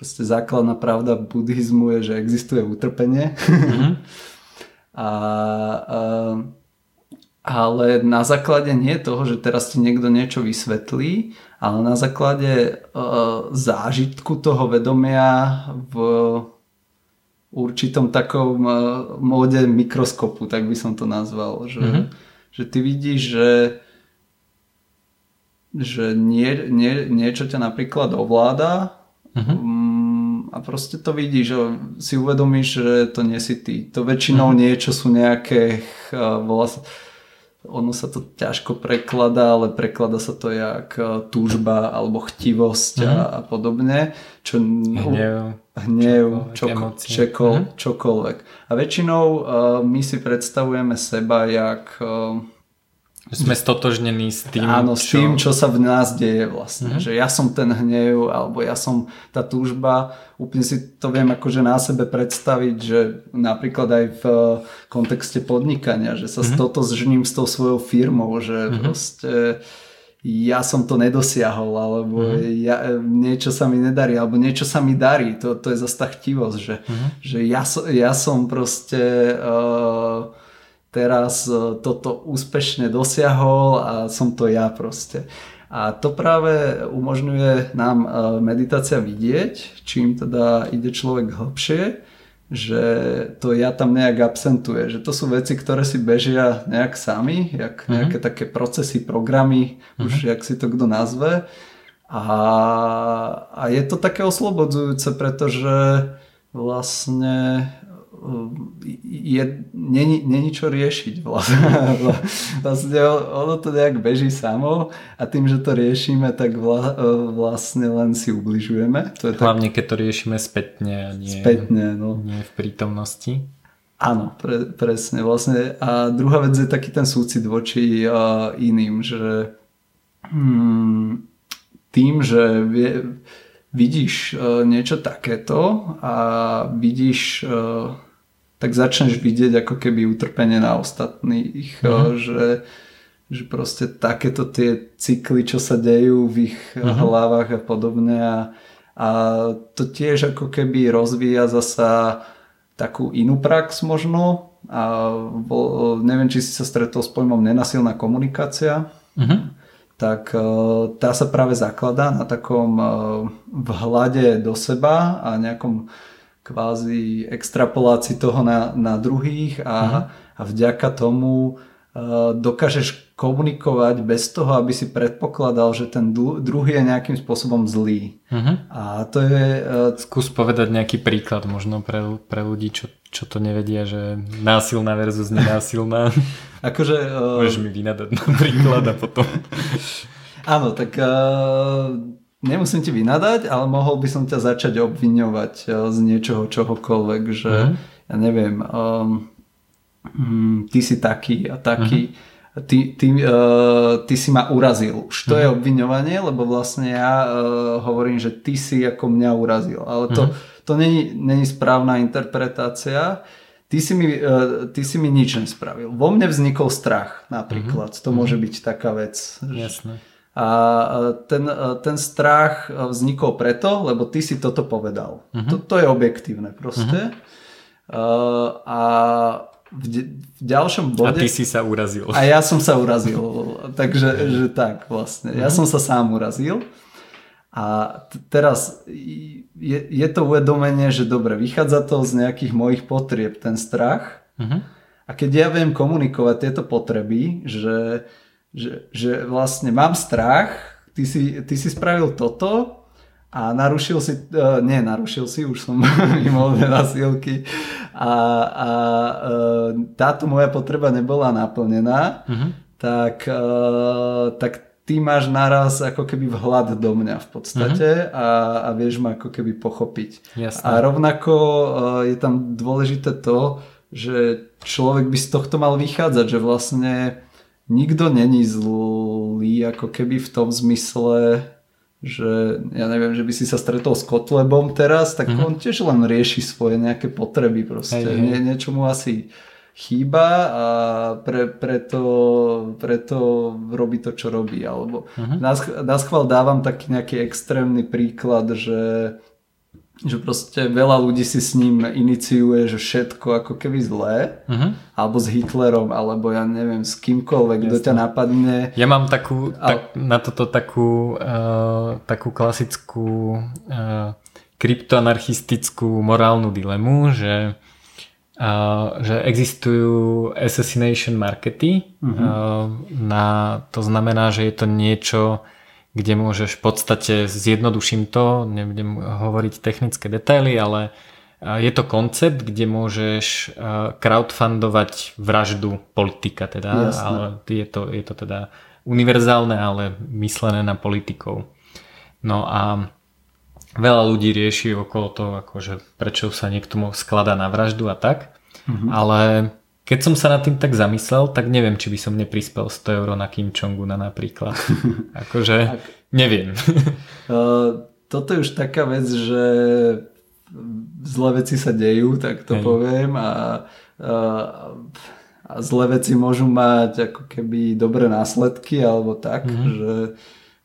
Speaker 2: proste základná pravda buddhizmu je, že existuje utrpenie. Uh-huh. [LAUGHS] a, a, ale na základe nie toho, že teraz ti niekto niečo vysvetlí, ale na základe uh, zážitku toho vedomia v určitom takom eh, móde mikroskopu, tak by som to nazval. Že, mm-hmm. že ty vidíš, že, že nie, nie, niečo ťa napríklad ovláda mm-hmm. a proste to vidíš, že si uvedomíš, že to nie si ty. To väčšinou mm-hmm. niečo sú nejaké uh, ono sa to ťažko prekladá, ale prekladá sa to jak e, túžba alebo chtivosť mm-hmm. a, mhm. a podobne. Čo,
Speaker 3: hnev,
Speaker 2: hnev čoko, čoko, mm-hmm. čokoľvek. A väčšinou uh, my si predstavujeme seba jak uh,
Speaker 3: sme stotožnení s tým,
Speaker 2: Áno, čo... s tým, čo sa v nás deje vlastne. Mm-hmm. Že ja som ten hnev, alebo ja som tá túžba. Úplne si to viem akože na sebe predstaviť, že napríklad aj v eh, kontexte podnikania, že sa mm-hmm. stotožním s tou svojou firmou, že mm-hmm. proste ja som to nedosiahol, alebo mm-hmm. ja, niečo sa mi nedarí, alebo niečo sa mi darí. To, to je zase tá chtivosť, že, mm-hmm. že ja, ja som proste... Uh, teraz e, toto úspešne dosiahol a som to ja proste. A to práve umožňuje nám e, meditácia vidieť, čím teda ide človek hlbšie, že to ja tam nejak absentuje, že to sú veci, ktoré si bežia nejak sami, jak mhm. nejaké mm-hmm. také procesy, programy, mm-hmm. už mhm. jak si to kto nazve. A, a je to také oslobodzujúce, pretože vlastne je, není, není čo riešiť vlastne. vlastne ono to nejak beží samo a tým, že to riešime, tak vla, vlastne len si ubližujeme.
Speaker 3: To je Hlavne tak... keď to riešime spätne a nie,
Speaker 2: spätne, no.
Speaker 3: nie v prítomnosti.
Speaker 2: Áno, pre, presne. Vlastne. A druhá vec je taký ten súcit voči uh, iným, že hmm, tým, že vie, vidíš uh, niečo takéto a vidíš, uh, tak začneš vidieť ako keby utrpenie na ostatných, uh, uh, že, že proste takéto tie cykly, čo sa dejú v ich uh-huh. hlavách a podobne a, a to tiež ako keby rozvíja zasa takú inú prax možno a bol, neviem, či si sa stretol s pojmom nenasilná komunikácia. Uh-huh. Tak e, tá sa práve zakladá na takom vhľade do seba a nejakom kvázi extrapolácii toho na, na druhých a, uh-huh. a vďaka tomu uh, dokážeš komunikovať bez toho, aby si predpokladal, že ten druhý je nejakým spôsobom zlý. Uh-huh. A to je... Uh,
Speaker 3: Skús povedať nejaký príklad možno pre, pre ľudí, čo, čo to nevedia, že násilná versus nenásilná. [LAUGHS]
Speaker 2: akože... Uh...
Speaker 3: Môžeš mi vynadať na príklad a potom...
Speaker 2: Áno, tak uh, nemusím ti vynadať, ale mohol by som ťa začať obviňovať eh, z niečoho, čohokoľvek, že uh-huh. ja neviem, um, um, ty si taký a taký, uh-huh. ty, ty, uh, ty si ma urazil. Už to uh-huh. je obviňovanie, lebo vlastne ja uh, hovorím, že ty si ako mňa urazil, ale to, uh-huh. to není, není správna interpretácia. Ty si, mi, ty si mi nič nespravil. Vo mne vznikol strach napríklad. Uh-huh. To môže byť taká vec.
Speaker 3: Jasné.
Speaker 2: A ten, ten strach vznikol preto, lebo ty si toto povedal. Uh-huh. To, to je objektívne proste. Uh-huh. A v, de, v ďalšom bode...
Speaker 3: A ty si sa urazil.
Speaker 2: A ja som sa urazil. Takže že tak vlastne. Ja uh-huh. som sa sám urazil. A t- teraz je, je to uvedomenie, že dobre, vychádza to z nejakých mojich potrieb, ten strach. Uh-huh. A keď ja viem komunikovať tieto potreby, že že, že vlastne mám strach, ty si, ty si spravil toto a narušil si, uh, nie narušil si, už som [LAUGHS] mimo násilky a, a uh, táto moja potreba nebola naplnená, uh-huh. tak, uh, tak ty máš naraz ako keby vhľad do mňa v podstate uh-huh. a, a vieš ma ako keby pochopiť.
Speaker 3: Jasné.
Speaker 2: A rovnako uh, je tam dôležité to, že človek by z tohto mal vychádzať, že vlastne nikto není zlý ako keby v tom zmysle, že ja neviem, že by si sa stretol s Kotlebom teraz, tak mm-hmm. on tiež len rieši svoje nejaké potreby proste. Hej. Nie, niečo mu asi chýba a pre, preto, preto robí to, čo robí. Alebo uh-huh. na schvál dávam taký nejaký extrémny príklad, že že proste veľa ľudí si s ním iniciuje, že všetko ako keby zlé, uh-huh. alebo s Hitlerom, alebo ja neviem, s kýmkoľvek, kto ťa napadne.
Speaker 3: Ja mám takú, tak, na toto takú, uh, takú klasickú uh, kryptoanarchistickú morálnu dilemu, že, uh, že existujú assassination markety, uh-huh. uh, na, to znamená, že je to niečo, kde môžeš v podstate, zjednoduším to, nebudem hovoriť technické detaily, ale je to koncept, kde môžeš crowdfundovať vraždu politika, teda, ale je to, je to teda univerzálne, ale myslené na politikov. No a veľa ľudí rieši okolo toho, akože prečo sa niekto skladá na vraždu a tak, mm-hmm. ale keď som sa nad tým tak zamyslel, tak neviem, či by som neprispel 100 eur na Kim Jong-una napríklad. [LAUGHS] akože, neviem. [LAUGHS]
Speaker 2: uh, toto je už taká vec, že zlé veci sa dejú, tak to Hej. poviem a, a, a zlé veci môžu mať ako keby dobré následky alebo tak, mm-hmm. že,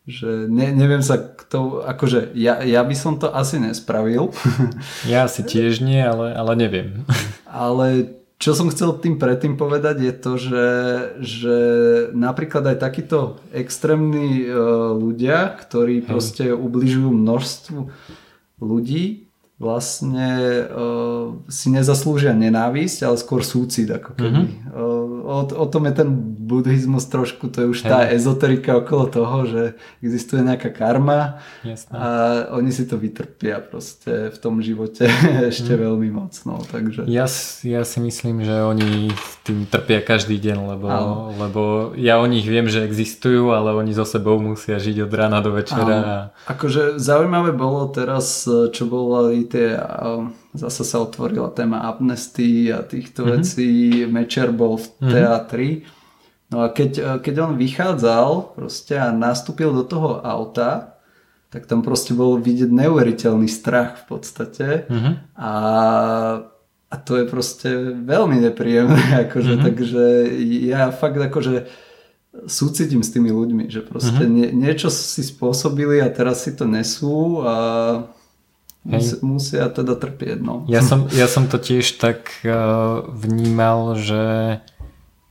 Speaker 2: že ne, neviem sa kto, akože ja, ja by som to asi nespravil. [LAUGHS]
Speaker 3: Ja asi tiež nie, ale, ale neviem.
Speaker 2: Ale čo som chcel tým predtým povedať je to, že, že napríklad aj takíto extrémni uh, ľudia, ktorí proste ubližujú množstvu ľudí, vlastne uh, si nezaslúžia nenávisť, ale skôr súcit ako keby. Mm-hmm. Uh, o, o tom je ten buddhizmus trošku, to je už hey. tá ezoterika okolo toho, že existuje nejaká karma
Speaker 3: Jasne.
Speaker 2: a oni si to vytrpia proste v tom živote [LAUGHS] ešte mm. veľmi moc. No, takže...
Speaker 3: ja, ja si myslím, že oni tým trpia každý deň, lebo, lebo ja o nich viem, že existujú, ale oni so sebou musia žiť od rána do večera. A...
Speaker 2: Akože zaujímavé bolo teraz, čo boli tie, zase sa otvorila téma amnesty a týchto mm-hmm. vecí, Mečer bol v mhm. teatri. No a keď, keď on vychádzal proste a nastúpil do toho auta, tak tam proste bol vidieť neuveriteľný strach v podstate mm-hmm. a, a to je proste veľmi nepríjemné, [LAUGHS] akože, mm-hmm. takže ja fakt akože súcitím s tými ľuďmi, že proste mm-hmm. nie, niečo si spôsobili a teraz si to nesú a mus, musia teda trpieť. No.
Speaker 3: Ja, som, ja som to tiež tak uh, vnímal, že,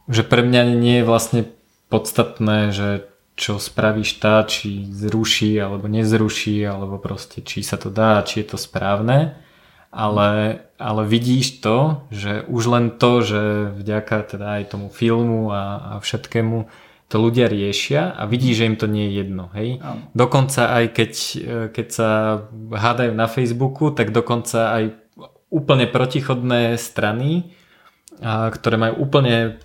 Speaker 3: že pre mňa nie je vlastne podstatné, že čo spraví štát, či zruší alebo nezruší, alebo proste či sa to dá, či je to správne. Ale, ale vidíš to, že už len to, že vďaka teda aj tomu filmu a, a všetkému to ľudia riešia a vidí, že im to nie je jedno. Hej? Dokonca aj keď, keď sa hádajú na Facebooku, tak dokonca aj úplne protichodné strany, ktoré majú úplne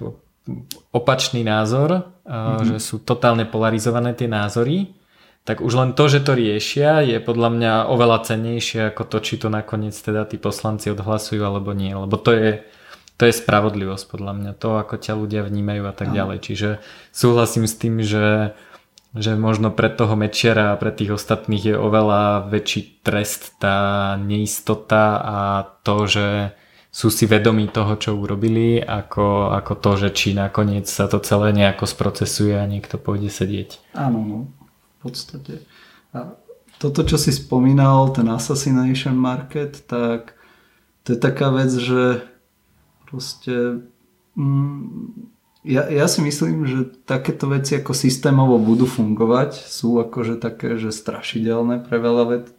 Speaker 3: opačný názor, mm-hmm. že sú totálne polarizované tie názory, tak už len to, že to riešia, je podľa mňa oveľa cennejšie ako to, či to nakoniec teda tí poslanci odhlasujú alebo nie, lebo to je, to je spravodlivosť podľa mňa, to ako ťa ľudia vnímajú a tak ďalej. Čiže súhlasím s tým, že, že možno pre toho Mečera a pre tých ostatných je oveľa väčší trest tá neistota a to, že sú si vedomí toho, čo urobili, ako, ako to, že či nakoniec sa to celé nejako sprocesuje a niekto pôjde sedieť.
Speaker 2: Áno, no, v podstate. A toto, čo si spomínal, ten assassination market, tak to je taká vec, že proste mm, ja, ja si myslím, že takéto veci ako systémovo budú fungovať, sú akože také, že strašidelné pre veľa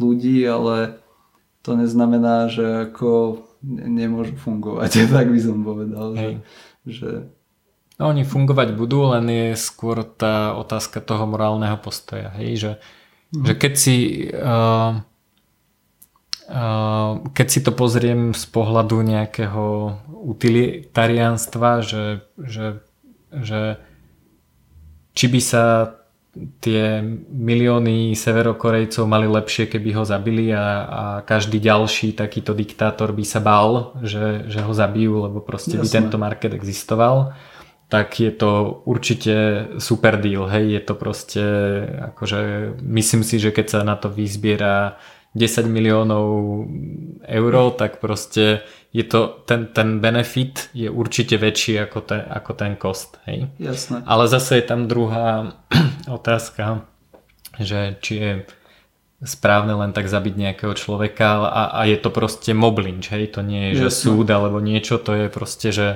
Speaker 2: ľudí, ale to neznamená, že ako nemôžu fungovať, [LAUGHS] tak by som povedal. Že, že...
Speaker 3: No, oni fungovať budú, len je skôr tá otázka toho morálneho postoja. Hej? Že, mm. že keď si uh, keď si to pozriem z pohľadu nejakého utilitariánstva, že, že, že či by sa tie milióny severokorejcov mali lepšie, keby ho zabili a, a každý ďalší takýto diktátor by sa bál, že, že ho zabijú, lebo proste Jasne. by tento market existoval tak je to určite super deal, hej, je to proste akože myslím si, že keď sa na to vyzbiera 10 miliónov eur, tak proste je to, ten, ten benefit je určite väčší ako ten, ako ten cost. Hej?
Speaker 2: Jasné.
Speaker 3: Ale zase je tam druhá [CLEARS THROAT] otázka, že či je správne len tak zabiť nejakého človeka a, a je to proste mob lynch, hej? To nie je, že Jasné. súd alebo niečo, to je proste, že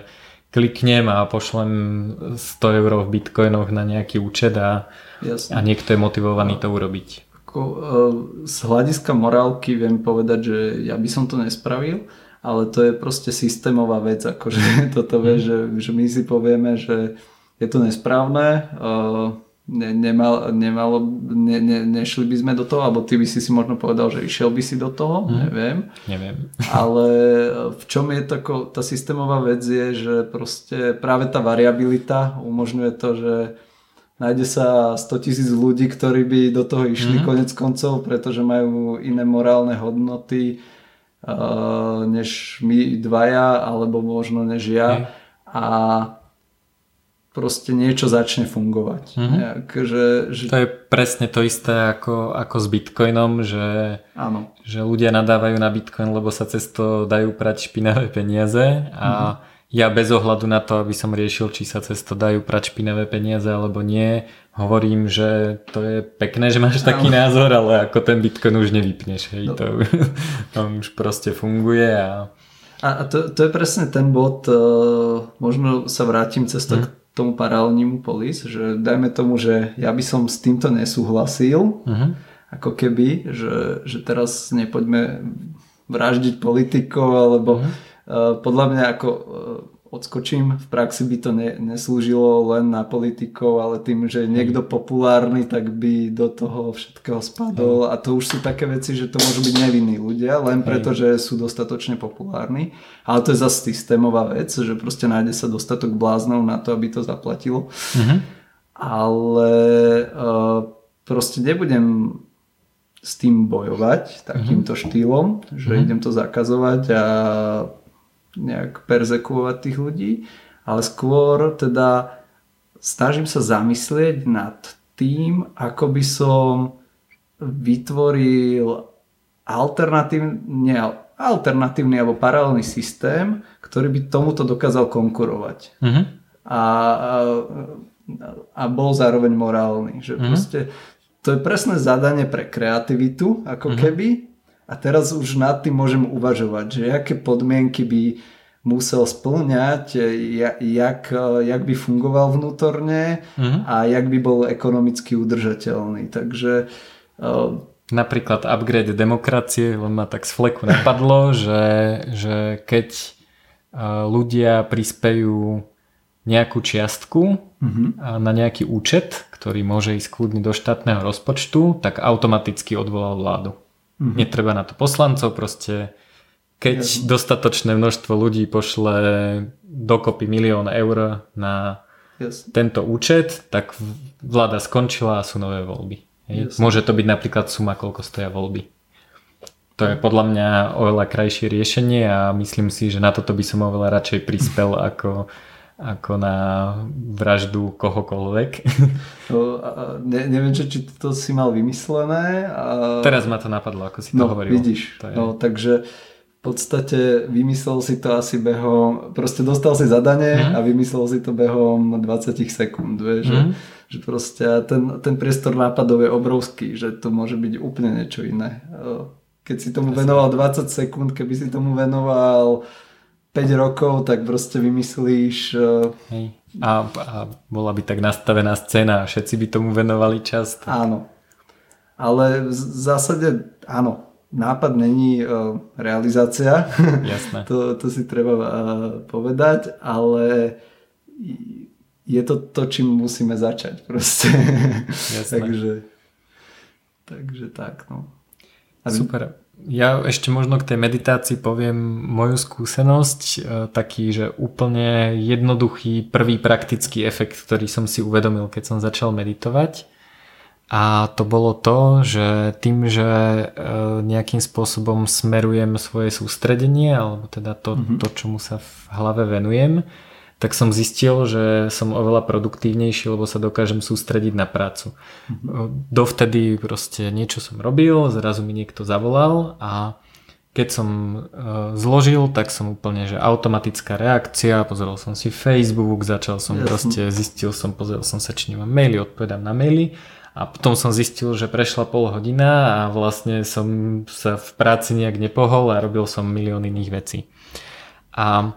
Speaker 3: kliknem a pošlem 100 eur v bitcoinoch na nejaký účet a, a niekto je motivovaný to urobiť.
Speaker 2: E, z hľadiska morálky viem povedať, že ja by som to nespravil, ale to je proste systémová vec, akože [LAUGHS] toto vie, mhm. že, že my si povieme, že je to nesprávne, uh, ne, nemal, nemalo, ne, ne, nešli by sme do toho, alebo ty by si si možno povedal, že išiel by si do toho, hmm. neviem.
Speaker 3: Neviem. [LAUGHS]
Speaker 2: Ale v čom je tako, tá systémová vec je, že proste práve tá variabilita umožňuje to, že nájde sa 100 tisíc ľudí, ktorí by do toho išli hmm. konec koncov, pretože majú iné morálne hodnoty, uh, než my dvaja, alebo možno než ja. Mm. A proste niečo začne fungovať. Mm-hmm. Nejak, že, že...
Speaker 3: To je presne to isté ako, ako s Bitcoinom, že,
Speaker 2: Áno.
Speaker 3: že ľudia nadávajú na Bitcoin, lebo sa cez to dajú prať špinavé peniaze a mm-hmm ja bez ohľadu na to, aby som riešil, či sa cez to dajú prať špinavé peniaze alebo nie, hovorím, že to je pekné, že máš taký no. názor, ale ako ten Bitcoin už nevypneš. Hej, no. to, to už proste funguje. A,
Speaker 2: a to, to je presne ten bod, uh, možno sa vrátim cez to hmm. k tomu paralelnímu polis, že dajme tomu, že ja by som s týmto nesúhlasil, hmm. ako keby, že, že teraz nepoďme vraždiť politikov alebo hmm Eh, podľa mňa ako eh, odskočím, v praxi by to ne, neslúžilo len na politikov, ale tým, že je niekto populárny, tak by do toho všetkého spadol a to už sú také veci, že to môžu byť nevinní ľudia, len preto, že sú dostatočne populárni. Ale to je zase systémová vec, že proste nájde sa dostatok bláznov na to, aby to zaplatilo. Uh-huh. Ale uh, proste nebudem s tým bojovať takýmto štýlom, že mm-hmm. idem to zakazovať a nejak persekuovať tých ľudí, ale skôr teda snažím sa zamyslieť nad tým, ako by som vytvoril alternatívny, alternatívny alebo paralelný systém, ktorý by tomuto dokázal konkurovať. Mm-hmm. A, a, a bol zároveň morálny. Že mm-hmm. proste to je presné zadanie pre kreativitu, ako mm-hmm. keby. A teraz už nad tým môžem uvažovať, že aké podmienky by musel splňať, jak, jak by fungoval vnútorne mm-hmm. a jak by bol ekonomicky udržateľný. Takže
Speaker 3: uh, Napríklad upgrade demokracie, len ma tak z fleku napadlo, [LAUGHS] že, že keď uh, ľudia prispejú nejakú čiastku mm-hmm. na nejaký účet, ktorý môže ísť kľudne do štátneho rozpočtu, tak automaticky odvolal vládu. Mm-hmm. Netreba na to poslancov, proste keď Jasne. dostatočné množstvo ľudí pošle dokopy milión eur na Jasne. tento účet, tak vláda skončila a sú nové voľby. Môže to byť napríklad suma, koľko stoja voľby. To je podľa mňa oveľa krajšie riešenie a myslím si, že na toto by som oveľa radšej prispel ako ako na vraždu kohokoľvek. [LAUGHS]
Speaker 2: To, ne, neviem, či, či to si mal vymyslené. A...
Speaker 3: Teraz ma to napadlo, ako si to
Speaker 2: no,
Speaker 3: hovoril.
Speaker 2: Vidíš, to je... no, takže v podstate vymyslel si to asi behom, proste dostal si zadanie mm. a vymyslel si to behom 20 sekúnd, vieš, mm. že, mhm. že proste ten, ten priestor nápadov je obrovský, že to môže byť úplne niečo iné. Keď si tomu venoval 20 sekúnd, keby si tomu venoval 5 rokov, tak proste vymyslíš... Uh...
Speaker 3: Hej. A, a bola by tak nastavená scéna a všetci by tomu venovali čas. Tak...
Speaker 2: Áno. Ale v zásade, áno, nápad není uh, realizácia. [LAUGHS]
Speaker 3: Jasné.
Speaker 2: to, to si treba uh, povedať, ale je to to, čím musíme začať proste.
Speaker 3: Jasné. [LAUGHS]
Speaker 2: takže, takže tak, no.
Speaker 3: A Super. Ja ešte možno k tej meditácii poviem moju skúsenosť, e, taký, že úplne jednoduchý prvý praktický efekt, ktorý som si uvedomil, keď som začal meditovať. A to bolo to, že tým, že e, nejakým spôsobom smerujem svoje sústredenie, alebo teda to, mm-hmm. to čomu sa v hlave venujem, tak som zistil, že som oveľa produktívnejší, lebo sa dokážem sústrediť na prácu. Mm-hmm. Dovtedy proste niečo som robil, zrazu mi niekto zavolal a keď som uh, zložil, tak som úplne, že automatická reakcia, pozrel som si Facebook, začal som Jasne. proste, zistil som, pozrel som sa, či nemám maily, odpovedám na maily a potom som zistil, že prešla pol hodina a vlastne som sa v práci nejak nepohol a robil som milión iných vecí. A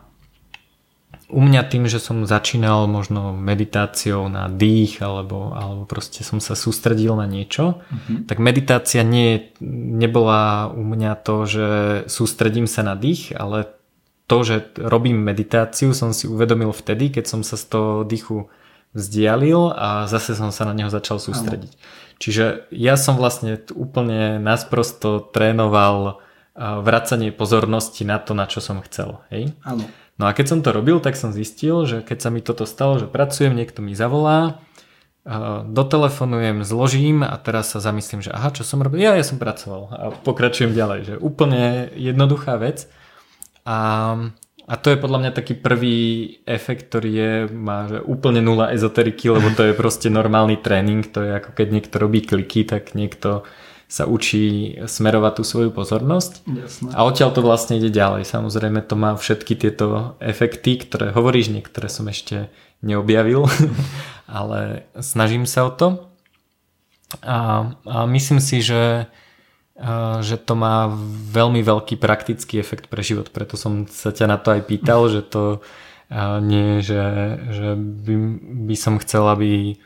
Speaker 3: u mňa tým, že som začínal možno meditáciou na dých alebo, alebo proste som sa sústredil na niečo, mm-hmm. tak meditácia nie, nebola u mňa to, že sústredím sa na dých, ale to, že robím meditáciu som si uvedomil vtedy, keď som sa z toho dýchu vzdialil a zase som sa na neho začal sústrediť. Áno. Čiže ja som vlastne úplne nasprosto trénoval vracanie pozornosti na to, na čo som chcel. Hej?
Speaker 2: Áno.
Speaker 3: No a keď som to robil, tak som zistil, že keď sa mi toto stalo, že pracujem, niekto mi zavolá, dotelefonujem, zložím a teraz sa zamyslím, že aha, čo som robil? Ja, ja som pracoval a pokračujem ďalej, že úplne jednoduchá vec a, a to je podľa mňa taký prvý efekt, ktorý je, má že úplne nula ezoteriky, lebo to je proste normálny tréning, to je ako keď niekto robí kliky, tak niekto sa učí smerovať tú svoju pozornosť.
Speaker 2: Jasné.
Speaker 3: A odtiaľ to vlastne ide ďalej. Samozrejme to má všetky tieto efekty, ktoré hovoríš, niektoré som ešte neobjavil, [LAUGHS] ale snažím sa o to. A, a myslím si, že, že to má veľmi veľký praktický efekt pre život. Preto som sa ťa na to aj pýtal, že to nie, že, že by, by som chcel, aby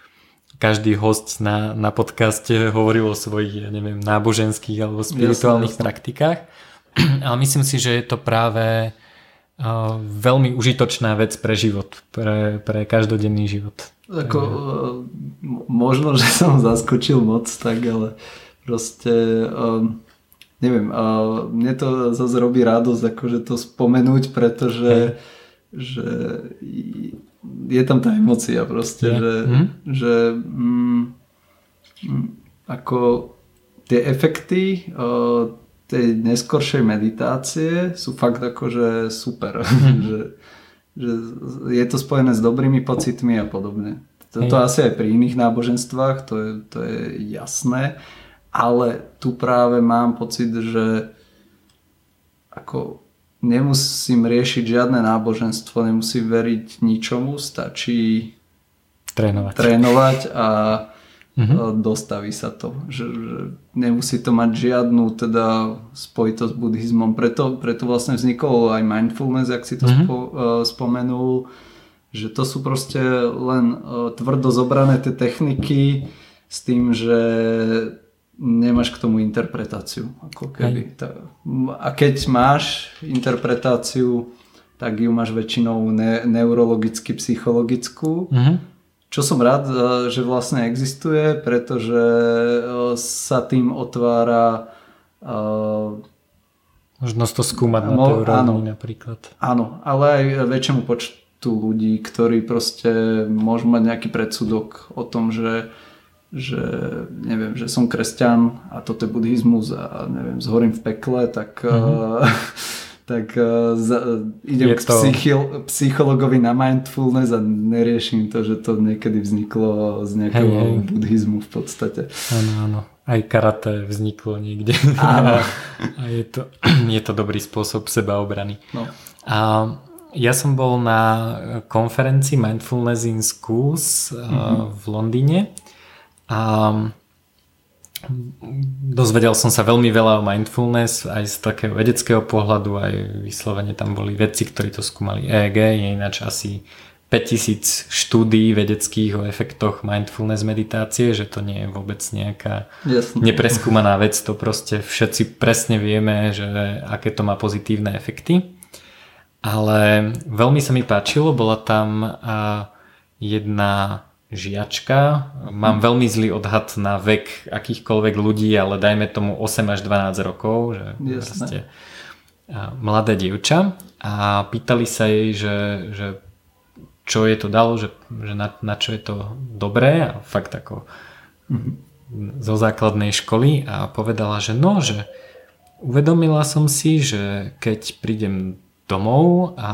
Speaker 3: každý host na, na podcaste [LAUGHS] hovoril o svojich, ja neviem, náboženských alebo spirituálnych jasne, praktikách. [CLEARS THROAT] Ale myslím si, že je to práve uh, veľmi užitočná vec pre život, pre, pre každodenný život.
Speaker 2: Ako, uh, možno, [LAUGHS] že som zaskočil moc, tak ale proste um, neviem, mne to zase robí radosť akože to spomenúť, pretože že je tam tá emocia proste, je. že, mm. že mm, mm, ako tie efekty uh, tej neskoršej meditácie sú fakt akože super. [LAUGHS] [LAUGHS] že, že je to spojené s dobrými pocitmi a podobne. To asi aj pri iných náboženstvách, to je, to je jasné, ale tu práve mám pocit, že ako nemusím riešiť žiadne náboženstvo, nemusím veriť ničomu, stačí
Speaker 3: trénovať,
Speaker 2: trénovať a uh-huh. dostaví sa to. Že, že nemusí to mať žiadnu teda spojitosť s buddhizmom. Preto, preto vlastne vznikol aj mindfulness, ak si to uh-huh. spo, uh, spomenul, že to sú proste len uh, tvrdo zobrané tie techniky s tým, že nemáš k tomu interpretáciu. Ako keby. A keď máš interpretáciu, tak ju máš väčšinou ne- neurologicky, psychologickú. Uh-huh čo som rád, e, že vlastne existuje, pretože e, sa tým otvára e,
Speaker 3: Možnosť to skúmať na tej úrovni napríklad.
Speaker 2: Áno, ale aj väčšiemu počtu ľudí, ktorí proste môžu mať nejaký predsudok o tom, že, že neviem, že som kresťan a toto je buddhizmus a neviem, zhorím v pekle, tak mm-hmm. [LAUGHS] tak uh, za, idem je k to... psychil, psychologovi na mindfulness a neriešim to, že to niekedy vzniklo z nejakého hej, hej. buddhizmu v podstate.
Speaker 3: Áno, áno. Aj karate vzniklo niekde. Áno. [LAUGHS] a je to, [CLEARS THROAT] je to dobrý spôsob sebaobrany. No. A ja som bol na konferencii Mindfulness in Schools mm-hmm. v Londýne a dozvedel som sa veľmi veľa o mindfulness aj z takého vedeckého pohľadu, aj vyslovene tam boli vedci, ktorí to skúmali EEG, je ináč asi 5000 štúdí vedeckých o efektoch mindfulness meditácie, že to nie je vôbec nejaká Jasne. nepreskúmaná vec, to proste všetci presne vieme, že aké to má pozitívne efekty. Ale veľmi sa mi páčilo, bola tam jedna žiačka. Mám veľmi zlý odhad na vek akýchkoľvek ľudí, ale dajme tomu 8 až 12 rokov, že proste mladé dievča a pýtali sa jej, že, že čo je to dalo, že, že na, na čo je to dobré a fakt ako mm-hmm. zo základnej školy a povedala, že no, že uvedomila som si, že keď prídem domov a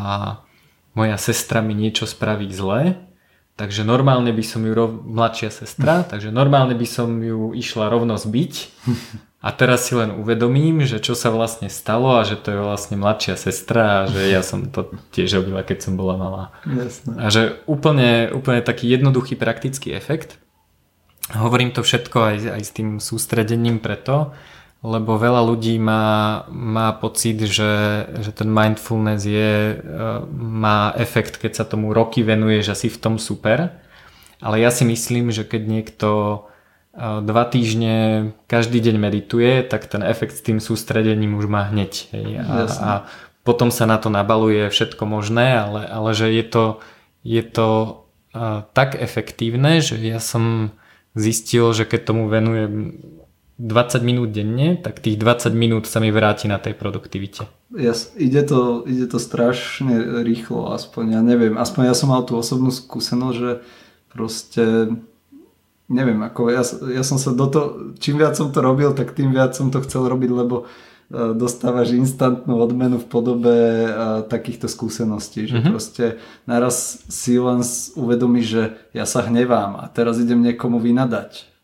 Speaker 3: moja sestra mi niečo spraví zle, Takže normálne by som ju, rov, mladšia sestra, [LAUGHS] takže normálne by som ju išla rovno zbiť. A teraz si len uvedomím, že čo sa vlastne stalo a že to je vlastne mladšia sestra a že ja som to tiež robila, keď som bola malá.
Speaker 2: Jasne.
Speaker 3: A že úplne, úplne taký jednoduchý praktický efekt. Hovorím to všetko aj, aj s tým sústredením preto, lebo veľa ľudí má, má pocit, že, že ten mindfulness je, e, má efekt, keď sa tomu roky venuješ asi v tom super. Ale ja si myslím, že keď niekto e, dva týždne každý deň medituje, tak ten efekt s tým sústredením už má hneď. Hej. A, a potom sa na to nabaluje všetko možné, ale, ale že je to, je to uh, tak efektívne, že ja som zistil, že keď tomu venujem 20 minút denne, tak tých 20 minút sa mi vráti na tej produktivite.
Speaker 2: Yes, ide, to, ide to strašne rýchlo, aspoň ja neviem, aspoň ja som mal tú osobnú skúsenosť, že proste neviem, ako ja, ja som sa do toho, čím viac som to robil, tak tým viac som to chcel robiť, lebo e, dostávaš instantnú odmenu v podobe uh, takýchto skúseností, že mm-hmm. proste naraz si len uvedomíš, že ja sa hnevám a teraz idem niekomu vynadať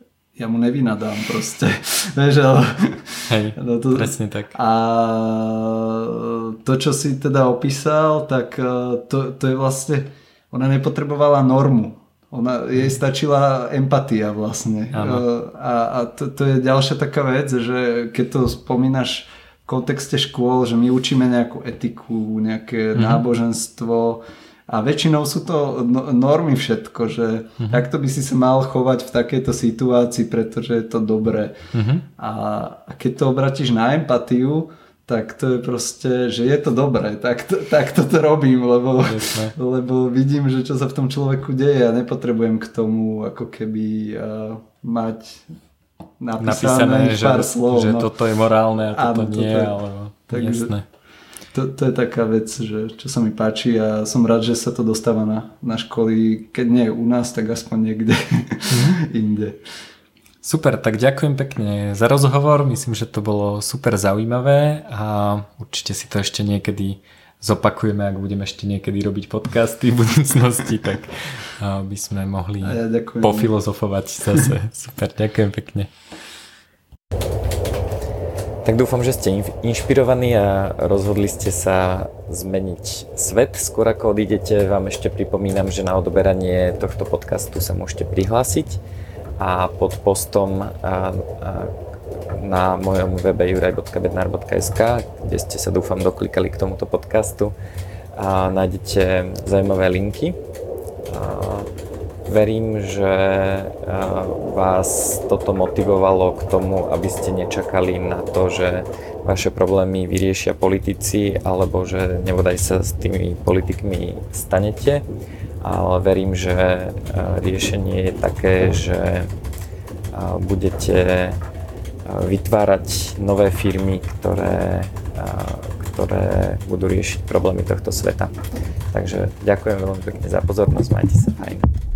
Speaker 2: ja mu nevynadám proste. [LAUGHS] Vieš, ale...
Speaker 3: Hej, [LAUGHS] no to, presne tak.
Speaker 2: A to, čo si teda opísal, tak e, to, to je vlastne, ona nepotrebovala normu. Ona, jej stačila empatia vlastne. E, a, a to, to je ďalšia taká vec, že keď to spomínaš v kontexte škôl, že my učíme nejakú etiku, nejaké mm-hmm. náboženstvo, a väčšinou sú to no, normy všetko, že uh-huh. takto by si sa mal chovať v takejto situácii, pretože je to dobré. Uh-huh. A keď to obratíš na empatiu, tak to je proste, že je to dobré, tak, to, tak toto robím, lebo, [LAUGHS] lebo vidím, že čo sa v tom človeku deje a nepotrebujem k tomu ako keby uh, mať napísané, napísané pár
Speaker 3: že,
Speaker 2: slov.
Speaker 3: Že no. toto je morálne a toto Áno, nie, toto, ale takže, jasné
Speaker 2: to, to je taká vec, že, čo sa mi páči a som rád, že sa to dostáva na, na školy, keď nie u nás, tak aspoň niekde mm. [LAUGHS] inde. Super, tak ďakujem pekne za rozhovor. Myslím, že to bolo super zaujímavé a určite si to ešte niekedy zopakujeme, ak budeme ešte niekedy robiť podcasty v budúcnosti, tak by sme mohli ja pofilozofovať zase. [LAUGHS] Super, ďakujem pekne.
Speaker 3: Tak dúfam, že ste inšpirovaní a rozhodli ste sa zmeniť svet. Skôr ako odídete, vám ešte pripomínam, že na odoberanie tohto podcastu sa môžete prihlásiť a pod postom na mojom webe juraj.bednar.sk, kde ste sa dúfam doklikali k tomuto podcastu a nájdete zaujímavé linky. Verím, že vás toto motivovalo k tomu, aby ste nečakali na to, že vaše problémy vyriešia politici alebo že nebodaj sa s tými politikmi stanete ale verím, že e, riešenie je také, že e, budete vytvárať nové firmy, ktoré, ktoré budú riešiť problémy tohto sveta. Takže ďakujem veľmi pekne za pozornosť, majte sa fajn.